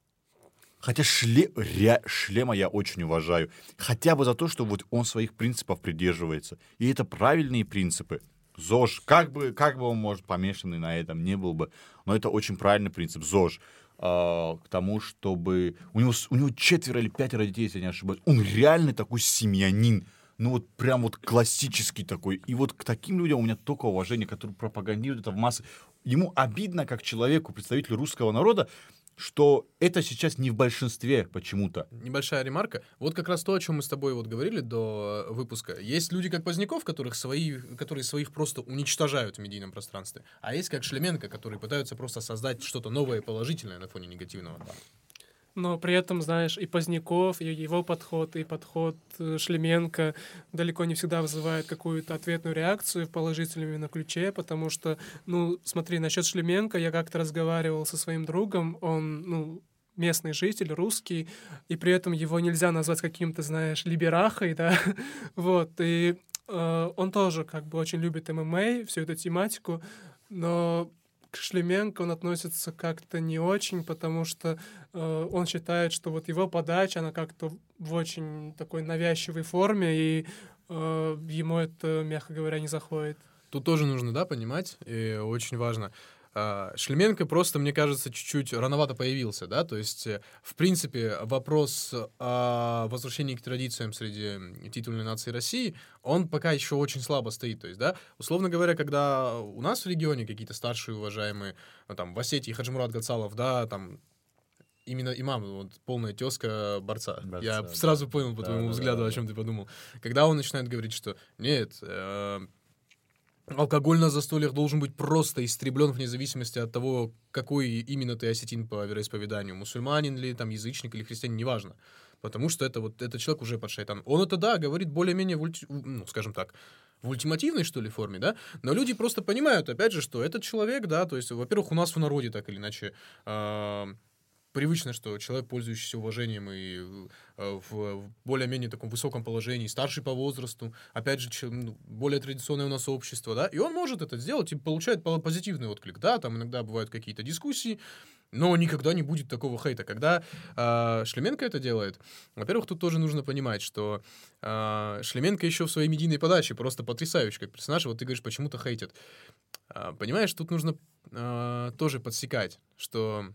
Хотя шле, ря- шлема я очень уважаю. Хотя бы за то, что вот он своих принципов придерживается. И это правильные принципы. ЗОЖ, как бы, как бы он, может, помешанный на этом не был бы, но это очень правильный принцип. ЗОЖ а, к тому, чтобы... У него, у него четверо или пятеро детей, если я не ошибаюсь. Он реально такой семьянин. Ну вот прям вот классический такой. И вот к таким людям у меня только уважение, которые пропагандируют это в массы. Ему обидно, как человеку, представителю русского народа, что это сейчас не в большинстве почему-то. Небольшая ремарка. Вот как раз то, о чем мы с тобой вот говорили до э, выпуска. Есть люди, как Поздняков, которых свои, которые своих просто уничтожают в медийном пространстве. А есть как Шлеменко, которые пытаются просто создать что-то новое положительное на фоне негативного. Но при этом, знаешь, и Поздняков, и его подход, и подход э, Шлеменко далеко не всегда вызывает какую-то ответную реакцию в положительном именно ключе, потому что, ну, смотри, насчет Шлеменко я как-то разговаривал со своим другом, он, ну, местный житель, русский, и при этом его нельзя назвать каким-то, знаешь, либерахой, да, вот, и э, он тоже как бы очень любит ММА, всю эту тематику, но к Шлеменко он относится как-то не очень, потому что э, он считает, что вот его подача, она как-то в очень такой навязчивой форме, и э, ему это, мягко говоря, не заходит. Тут тоже нужно, да, понимать, и очень важно. А, Шлеменко просто, мне кажется, чуть-чуть рановато появился, да, то есть, э, в принципе, вопрос о возвращении к традициям среди титульной нации России, он пока еще очень слабо стоит, то есть, да, условно говоря, когда у нас в регионе какие-то старшие уважаемые, ну, там, в Осетии Хаджимурат Гацалов, да, там, именно имам, вот, полная тезка борца. Борца, Я да. сразу понял по Да, твоему да, взгляду, да, о да. чем ты подумал. Когда он начинает говорить, что нет, э, алкоголь на застольях должен быть просто истреблен вне зависимости от того, какой именно ты осетин по вероисповеданию, мусульманин ли, там, язычник или христианин, неважно. Потому что это вот этот человек уже под шайтан. Он это, да, говорит более-менее, ульти- ну, скажем так, в ультимативной, что ли, форме, да, но люди просто понимают, опять же, что этот человек, да, то есть, во-первых, у нас в народе так или иначе а, привычно, что человек, пользующийся уважением и э, в, более-менее таком высоком положении, старший по возрасту, опять же, ну, более традиционное у нас общество, да, и он может это сделать и получает по- позитивный отклик, да, там иногда бывают какие-то дискуссии, но никогда не будет такого хейта. Когда э, Шлеменко это делает, во-первых, тут тоже нужно понимать, что э, Шлеменко еще в своей медийной подаче просто потрясающий как персонаж. Вот ты говоришь, почему-то хейтят. А, понимаешь, тут нужно э, тоже подсекать, что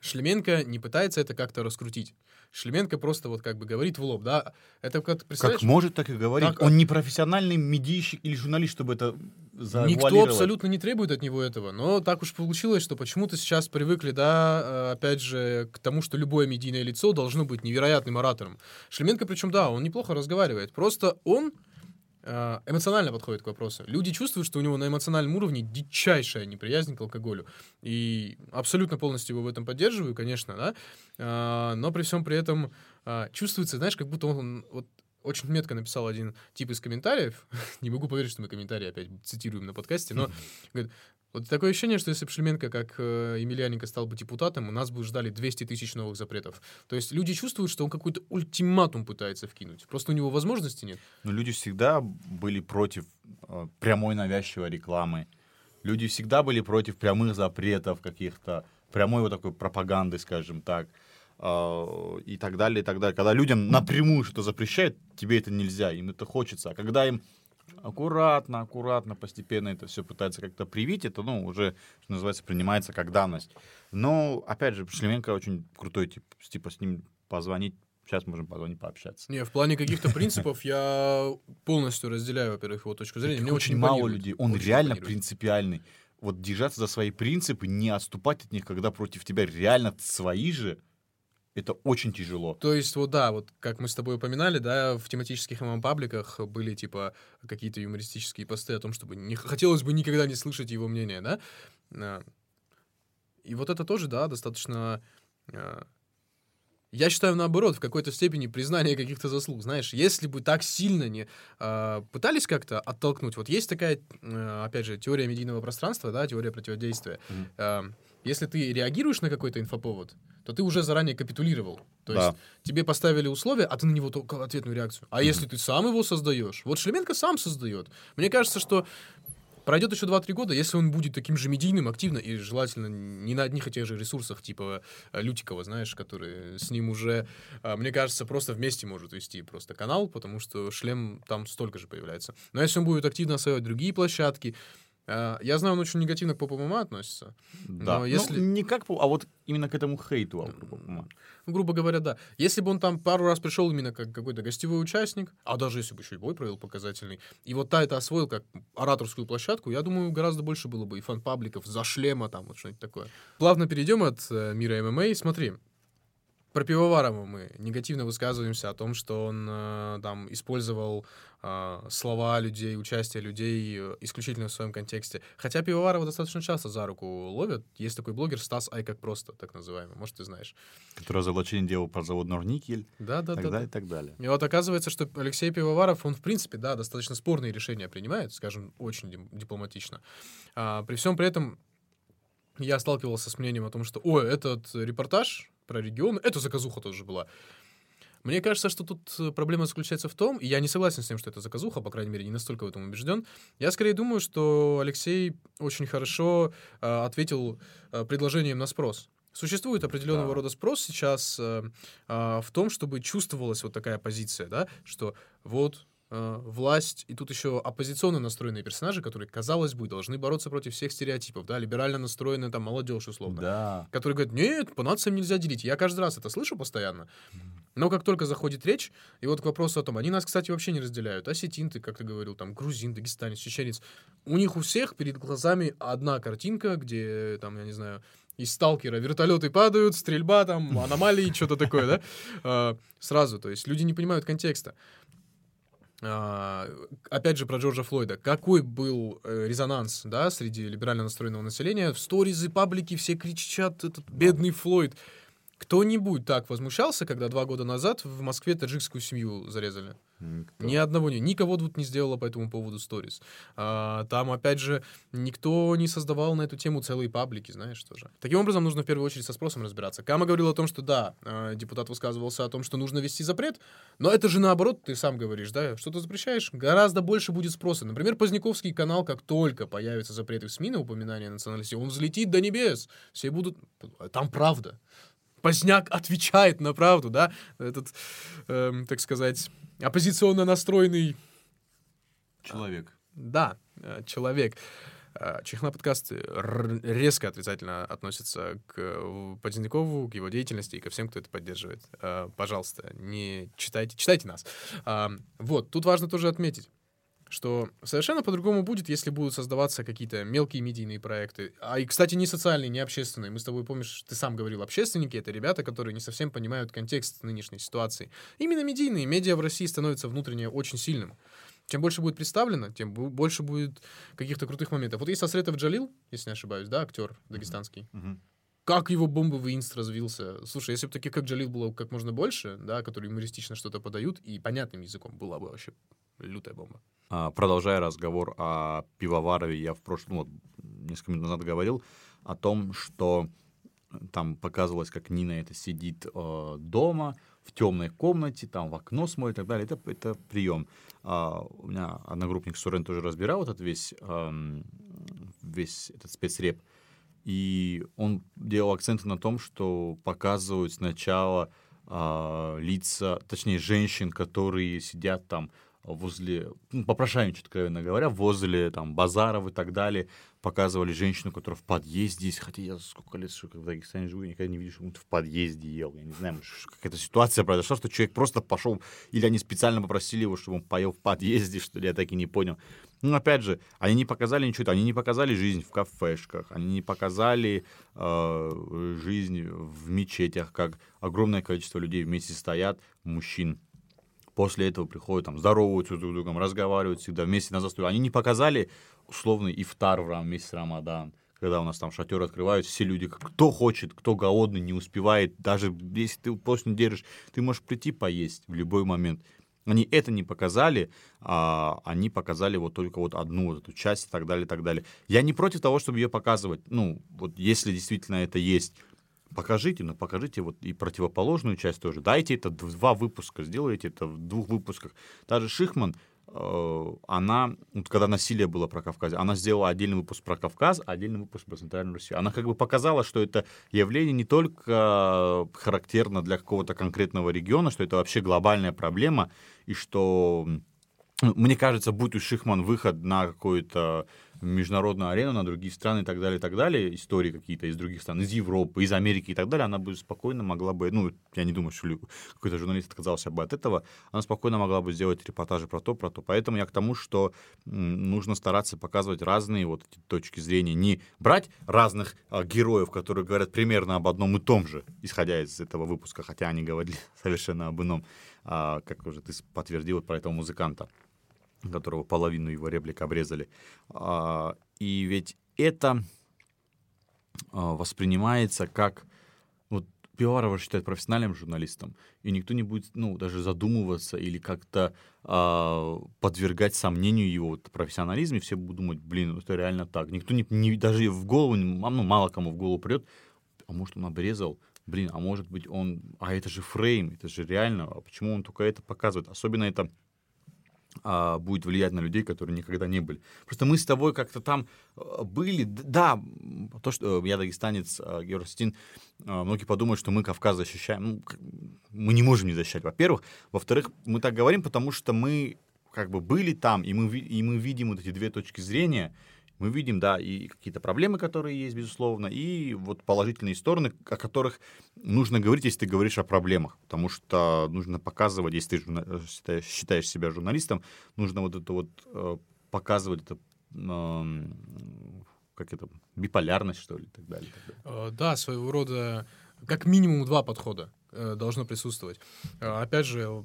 Шлеменко не пытается это как-то раскрутить. Шлеменко просто вот как бы говорит в лоб, да. Это как, представляешь, Как может, так и говорить. Так, Он не профессиональный медийщик или журналист, чтобы это Никто абсолютно не требует от него этого, но так уж получилось, что почему-то сейчас привыкли, да, э, опять же, к тому, что любое медийное лицо должно быть невероятным оратором. Шлеменко, причем, да, он неплохо разговаривает, просто он эмоционально подходит к вопросу. Люди чувствуют, что у него на эмоциональном уровне дичайшая неприязнь к алкоголю. И абсолютно полностью его в этом поддерживаю, конечно, да, А, но при всем при этом а, чувствуется, знаешь, как будто он вот очень метко написал один тип из комментариев. Не могу поверить, что мы комментарии опять цитируем на подкасте, но говорит, вот такое ощущение, что если бы Шлеменко, как э, Емельяненко, стал бы депутатом, у нас бы ждали 200 тысяч новых запретов. То есть люди чувствуют, что он какой-то ультиматум пытается вкинуть. Просто у него возможности нет. Но люди всегда были против э, прямой навязчивой рекламы. Люди всегда были против прямых запретов каких-то, прямой вот такой пропаганды, скажем так, э, и так далее, и так далее. Когда людям напрямую что-то запрещают, тебе это нельзя, им это хочется. А когда им аккуратно, аккуратно, постепенно это все пытается как-то привить, это, ну, уже, что называется, принимается как данность. Но, опять же, Шлеменко очень крутой тип, типа с ним позвонить, сейчас можем позвонить, пообщаться. Не, в плане каких-то принципов я полностью разделяю, во-первых, его точку зрения. Мне очень мало людей. Он реально принципиальный. Вот держаться за свои принципы, не отступать от них, когда против тебя реально свои же, это очень тяжело. То есть, вот да, вот как мы с тобой упоминали, да, в тематических ММ-пабликах были, типа, какие-то юмористические посты о том, чтобы не хотелось бы никогда не слышать его мнение, да. А, И вот это тоже, да, достаточно... а, Я считаю, наоборот, в какой-то степени признание каких-то заслуг. Знаешь, если бы так сильно не а, пытались как-то оттолкнуть, вот есть такая, а, опять же, теория медийного пространства, да, теория противодействия. А, Если ты реагируешь на какой-то инфоповод, то ты уже заранее капитулировал. То Да. есть тебе поставили условия, а ты на него только ответную реакцию. А если ты сам его создаешь? Вот Шлеменко сам создает. Мне кажется, что пройдет еще 2-3 года, если он будет таким же медийным, активно и желательно не на одних и тех же ресурсах, типа э, Лютикова, знаешь, который с ним уже, э, мне кажется, просто вместе может вести просто канал, потому что шлем там столько же появляется. Но если он будет активно осваивать другие площадки, я знаю, он очень негативно к поп-ММА относится. Да. Но Ну, если- не как, а вот именно к этому хейту. Папума. Ну, грубо говоря, да. Если бы он там пару раз пришел именно как какой-то гостевой участник, а даже если бы еще и бой провел показательный, и вот та это освоил как ораторскую площадку, я думаю, гораздо больше было бы и фан-пабликов за шлема там, вот что-нибудь такое. Плавно перейдем от э, мира ММА. Смотри, про Пивоварова мы негативно высказываемся о том, что он э, там использовал э, слова людей, участие людей э, исключительно в своем контексте. Хотя Пивоварова достаточно часто за руку ловят. Есть такой блогер Стас Ай как просто, так называемый. Может, ты знаешь. Который разоблачение делал про завод Норникель Да, да, так да. далее, и так далее. И вот оказывается, что Алексей Пивоваров, он, в принципе, да, достаточно спорные решения принимает, скажем, очень дипломатично. А, при всем при этом я сталкивался с мнением о том, что, ой, этот репортаж про регион, это заказуха тоже была. Мне кажется, что тут э, проблема заключается в том, и я не согласен с тем, что это заказуха, по крайней мере, не настолько в этом убежден. Я скорее думаю, что Алексей очень хорошо э, ответил э, предложением на спрос. Существует определенного Да. рода спрос сейчас э, а, в том, чтобы чувствовалась вот такая позиция, да, что вот э, власть, и тут еще оппозиционно настроенные персонажи, которые, казалось бы, должны бороться против всех стереотипов, да, либерально настроенная там молодежь, условно Да. которые говорят, нет, по нациям нельзя делить. Я каждый раз это слышу постоянно. Но как только заходит речь, и вот к вопросу о том, они нас, кстати, вообще не разделяют. Осетин, ты, как ты говорил, там, грузин, дагестанец, чеченец. У них у всех перед глазами одна картинка, где, там, я не знаю, из сталкера вертолеты падают, стрельба, там, аномалии, что-то такое, да? А, Сразу, то есть люди не понимают контекста. А, опять же про Джорджа Флойда. Какой был э, резонанс, да, среди либерально настроенного населения? В сторизы, паблики все кричат, этот бедный Флойд. Кто-нибудь так возмущался, когда два года назад в Москве таджикскую семью зарезали? Никто. Ни одного не. Никого тут не сделало по этому поводу сторис. А, там, опять же, никто не создавал на эту тему целые паблики, знаешь, тоже. Таким образом, нужно в первую очередь со спросом разбираться. Кама говорил о том, что да, э, депутат высказывался о том, что нужно вести запрет, но это же наоборот, ты сам говоришь, да, что ты запрещаешь, гораздо больше будет спроса. Например, Поздняковский канал, как только появятся запреты в СМИ на упоминание национальности, он взлетит до небес. Все будут... Там правда. Поздняк отвечает на правду, да? Этот, эм, так сказать, оппозиционно настроенный Человек. да, э, человек. А, Чехна подкасты р- резко отрицательно относятся к э, Подземникову, к его деятельности и ко всем, кто это поддерживает. Пожалуйста, не читайте, читайте нас. А, Вот, тут важно тоже отметить, что совершенно по-другому будет, если будут создаваться какие-то мелкие медийные проекты. А и, кстати, не социальные, не общественные. Мы с тобой, помнишь, ты сам говорил, общественники — это ребята, которые не совсем понимают контекст нынешней ситуации. Именно медийные. Медиа в России становится внутренне очень сильным. Чем больше будет представлено, тем больше будет каких-то крутых моментов. Вот есть Асретов Джалил, если не ошибаюсь, да, актер дагестанский. Мгм. Как его бомбовый инст развился. Слушай, если бы таких, как Джалил, было как можно больше, да, которые юмористично что-то подают и понятным языком, была бы вообще лютая бомба. А, Продолжая разговор о пивоварове, я в прошлом, вот, несколько минут назад говорил о том, что там показывалось, как Нина это сидит э, дома, в темной комнате, там в окно смотрит и так далее. Это, это прием. А, у меня одногруппник Сурен тоже разбирал этот весь, эм, весь этот спецреп. И он делал акценты на том, что показывают сначала а, лица, точнее, женщин, которые сидят там возле, ну, попрошайничают, откровенно говоря, возле там базаров и так далее. Показывали женщину, которая в подъезде есть. Хотя я сколько лет, что в Дагестане живу, я никогда не видел, что кто-то в подъезде ел. Я не знаю, какая-то ситуация произошла, что человек просто пошел, или они специально попросили его, чтобы он поел в подъезде, что ли, я так и не понял. Ну, опять же, они не показали ничего, они не показали жизнь в кафешках, они не показали э, жизнь в мечетях, как огромное количество людей вместе стоят, мужчин. После этого приходят, там, здороваются друг с другом, разговаривают всегда вместе на застолье. Они не показали условный ифтар в месяц Рамадан, когда у нас там шатер открывают, все люди, кто хочет, кто голодный, не успевает, даже если ты пост не держишь, ты можешь прийти поесть в любой момент. Они это не показали, а они показали вот только вот одну вот эту часть и так далее, и так далее. Я не против того, чтобы ее показывать. Ну, вот если действительно это есть, покажите, но покажите вот и противоположную часть тоже. Дайте это два выпуска, сделайте это в двух выпусках. Даже Шихман, э, она, вот когда насилие было про Кавказ, она сделала отдельный выпуск про Кавказ, отдельный выпуск про Центральную Россию. Она как бы показала, что это явление не только характерно для какого-то конкретного региона, что это вообще глобальная проблема, и что ну, мне кажется, будь у Шихман выход на какую-то международную арену, на другие страны и так далее, и так далее, истории какие-то из других стран, из Европы, из Америки и так далее, она бы спокойно могла бы, ну, я не думаю, что какой-то журналист отказался бы от этого, она спокойно могла бы сделать репортажи про то, про то. Поэтому я к тому, что нужно стараться показывать разные вот эти точки зрения, не брать разных а, героев, которые говорят примерно об одном и том же, исходя из этого выпуска, хотя они говорили совершенно об ином, а, как уже ты подтвердил про этого музыканта которого половину его реплик обрезали. А, И ведь это а, воспринимается как... Вот Пивоварова считают профессиональным журналистом, и никто не будет, ну, даже задумываться или как-то а, подвергать сомнению его вот, профессионализм, и все будут думать, блин, это реально так. Никто не, не- даже в голову, ну, мало кому в голову придет, а может, он обрезал, блин, а может быть, он... А это же фрейм, это же реально, а почему он только это показывает? Особенно это а, будет влиять на людей, которые никогда не были. Просто мы с тобой как-то там э, были. Да, то, что э, я дагестанец, э, Георг Стин, э, многие подумают, что мы Кавказ защищаем. Ну, мы не можем не защищать, во-первых. Во-вторых, мы так говорим, потому что мы как бы были там, и мы, и мы видим вот эти две точки зрения. Мы видим, да, и какие-то проблемы, которые есть, безусловно, и вот положительные стороны, о которых нужно говорить, если ты говоришь о проблемах. Потому что нужно показывать, если ты э, считаешь, себя журналистом, нужно вот это вот э, показывать это, как это, биполярность, что ли, и так далее. и так далее. Э, Да, своего рода как минимум два подхода должно присутствовать. Опять же,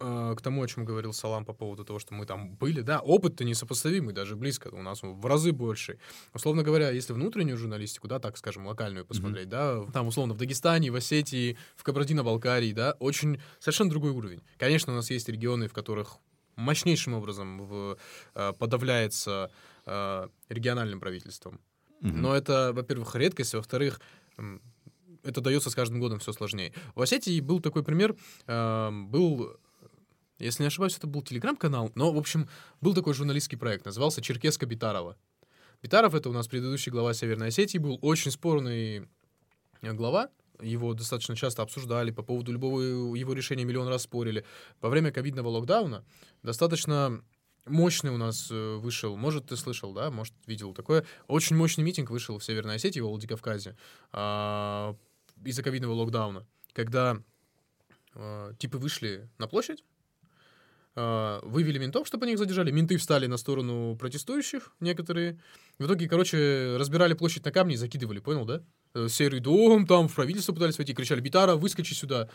к тому, о чем говорил Салам по поводу того, что мы там были, да, опыт-то несопоставимый, даже близко, у нас в разы больше. Условно говоря, если внутреннюю журналистику, да, так скажем, локальную посмотреть, да, там, условно, в Дагестане, в Осетии, в Кабардино-Балкарии, да, очень совершенно другой уровень. Конечно, у нас есть регионы, в которых мощнейшим образом в- э, подавляется э, региональным правительством. Мгм. Но это, во-первых, редкость, во-вторых, это дается с каждым годом все сложнее. В Осетии был такой пример, э, был, если не ошибаюсь, это был телеграм-канал, но, в общем, был такой журналистский проект, назывался «Черкеска Битарова». Битаров — это у нас предыдущий глава Северной Осетии, был очень спорный э, глава, его достаточно часто обсуждали, по поводу любого его решения миллион раз спорили. Во время ковидного локдауна достаточно мощный у нас э, вышел, может, ты слышал, да, может, видел такое. Очень мощный митинг вышел в Северной Осетии, в Владикавказе, а, из-за ковидного локдауна, когда а, типы вышли на площадь, вывели ментов, чтобы они их задержали. Менты встали на сторону протестующих некоторые. В итоге, короче, разбирали площадь на камни и закидывали, понял, да? Э, Серый дом, там в правительство пытались войти, кричали, Битара, выскочи сюда.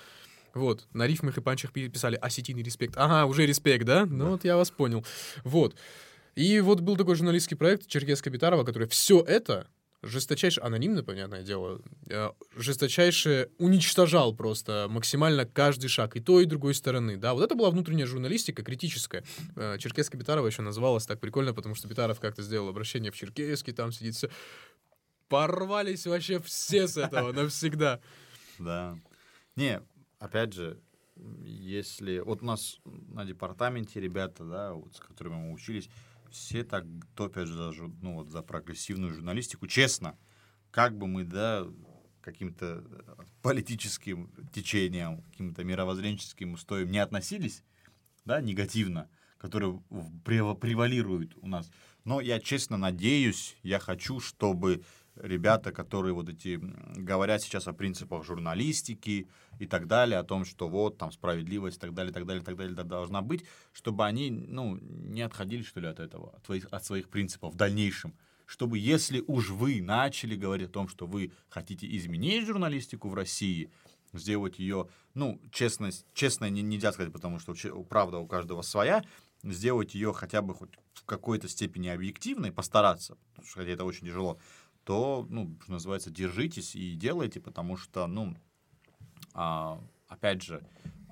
Вот, на рифмах и панчах пи- писали осетийный респект. Ага, уже респект, да? Ну вот я вас понял. Вот. И вот был такой журналистский проект Черкеска Битарова, который все это жесточайше, анонимно, понятное дело, э, жесточайше уничтожал просто максимально каждый шаг и той, и другой стороны, да, вот это была внутренняя журналистика, критическая. Э, Черкеска Битарова еще называлась так прикольно, потому что Битаров как-то сделал обращение в Черкеске, там сидит все. Порвались вообще все с этого навсегда. Да. Не, опять же, если... Вот у нас на департаменте ребята, да, вот, с которыми мы учились, все так топят за, ну, вот, за прогрессивную журналистику. Честно, как бы мы, да, каким-то э, политическим течениям, каким-то мировоззренческим устоям не относились, да, негативно, которые превалируют у нас. Но я честно надеюсь, я хочу, чтобы ребята, которые вот эти говорят сейчас о принципах журналистики и так далее, о том, что вот там справедливость и так далее, так далее, так далее да, должна быть, чтобы они, ну, не отходили, что ли, от этого, от своих, от своих принципов в дальнейшем. Чтобы, если уж вы начали говорить о том, что вы хотите изменить журналистику в России, сделать ее, ну, честность, честно не, нельзя сказать, потому что правда у каждого своя, сделать ее хотя бы хоть в какой-то степени объективной, постараться, хотя это очень тяжело, то, ну, что называется, держитесь и делайте, потому что, ну, а, опять же,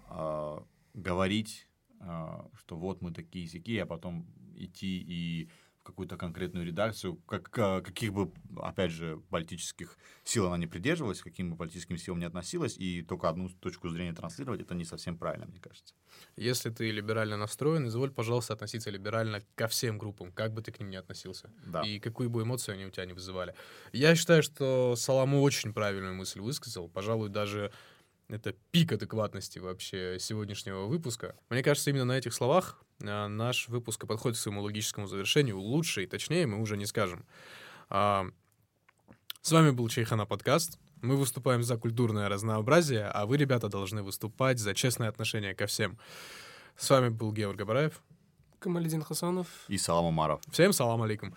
а, говорить, а, что вот мы такие сяки, а потом идти и какую-то конкретную редакцию, как, каких бы, опять же, политических сил она не придерживалась, к каким бы политическим силам не относилась, и только одну точку зрения транслировать, это не совсем правильно, мне кажется. Если ты либерально настроен, изволь, пожалуйста, относиться либерально ко всем группам, как бы ты к ним ни относился. Да. И какую бы эмоцию они у тебя не вызывали. Я считаю, что Саламу очень правильную мысль высказал. Пожалуй, даже это пик адекватности вообще сегодняшнего выпуска. Мне кажется, именно на этих словах а, наш выпуск подходит к своему логическому завершению. Лучше и точнее мы уже не скажем. А, с вами был Чайхана подкаст. Мы выступаем за культурное разнообразие, а вы, ребята, должны выступать за честное отношение ко всем. С вами был Георг Габараев. Камаледин Хасанов. И Салам Умаров. Всем салам алейкум.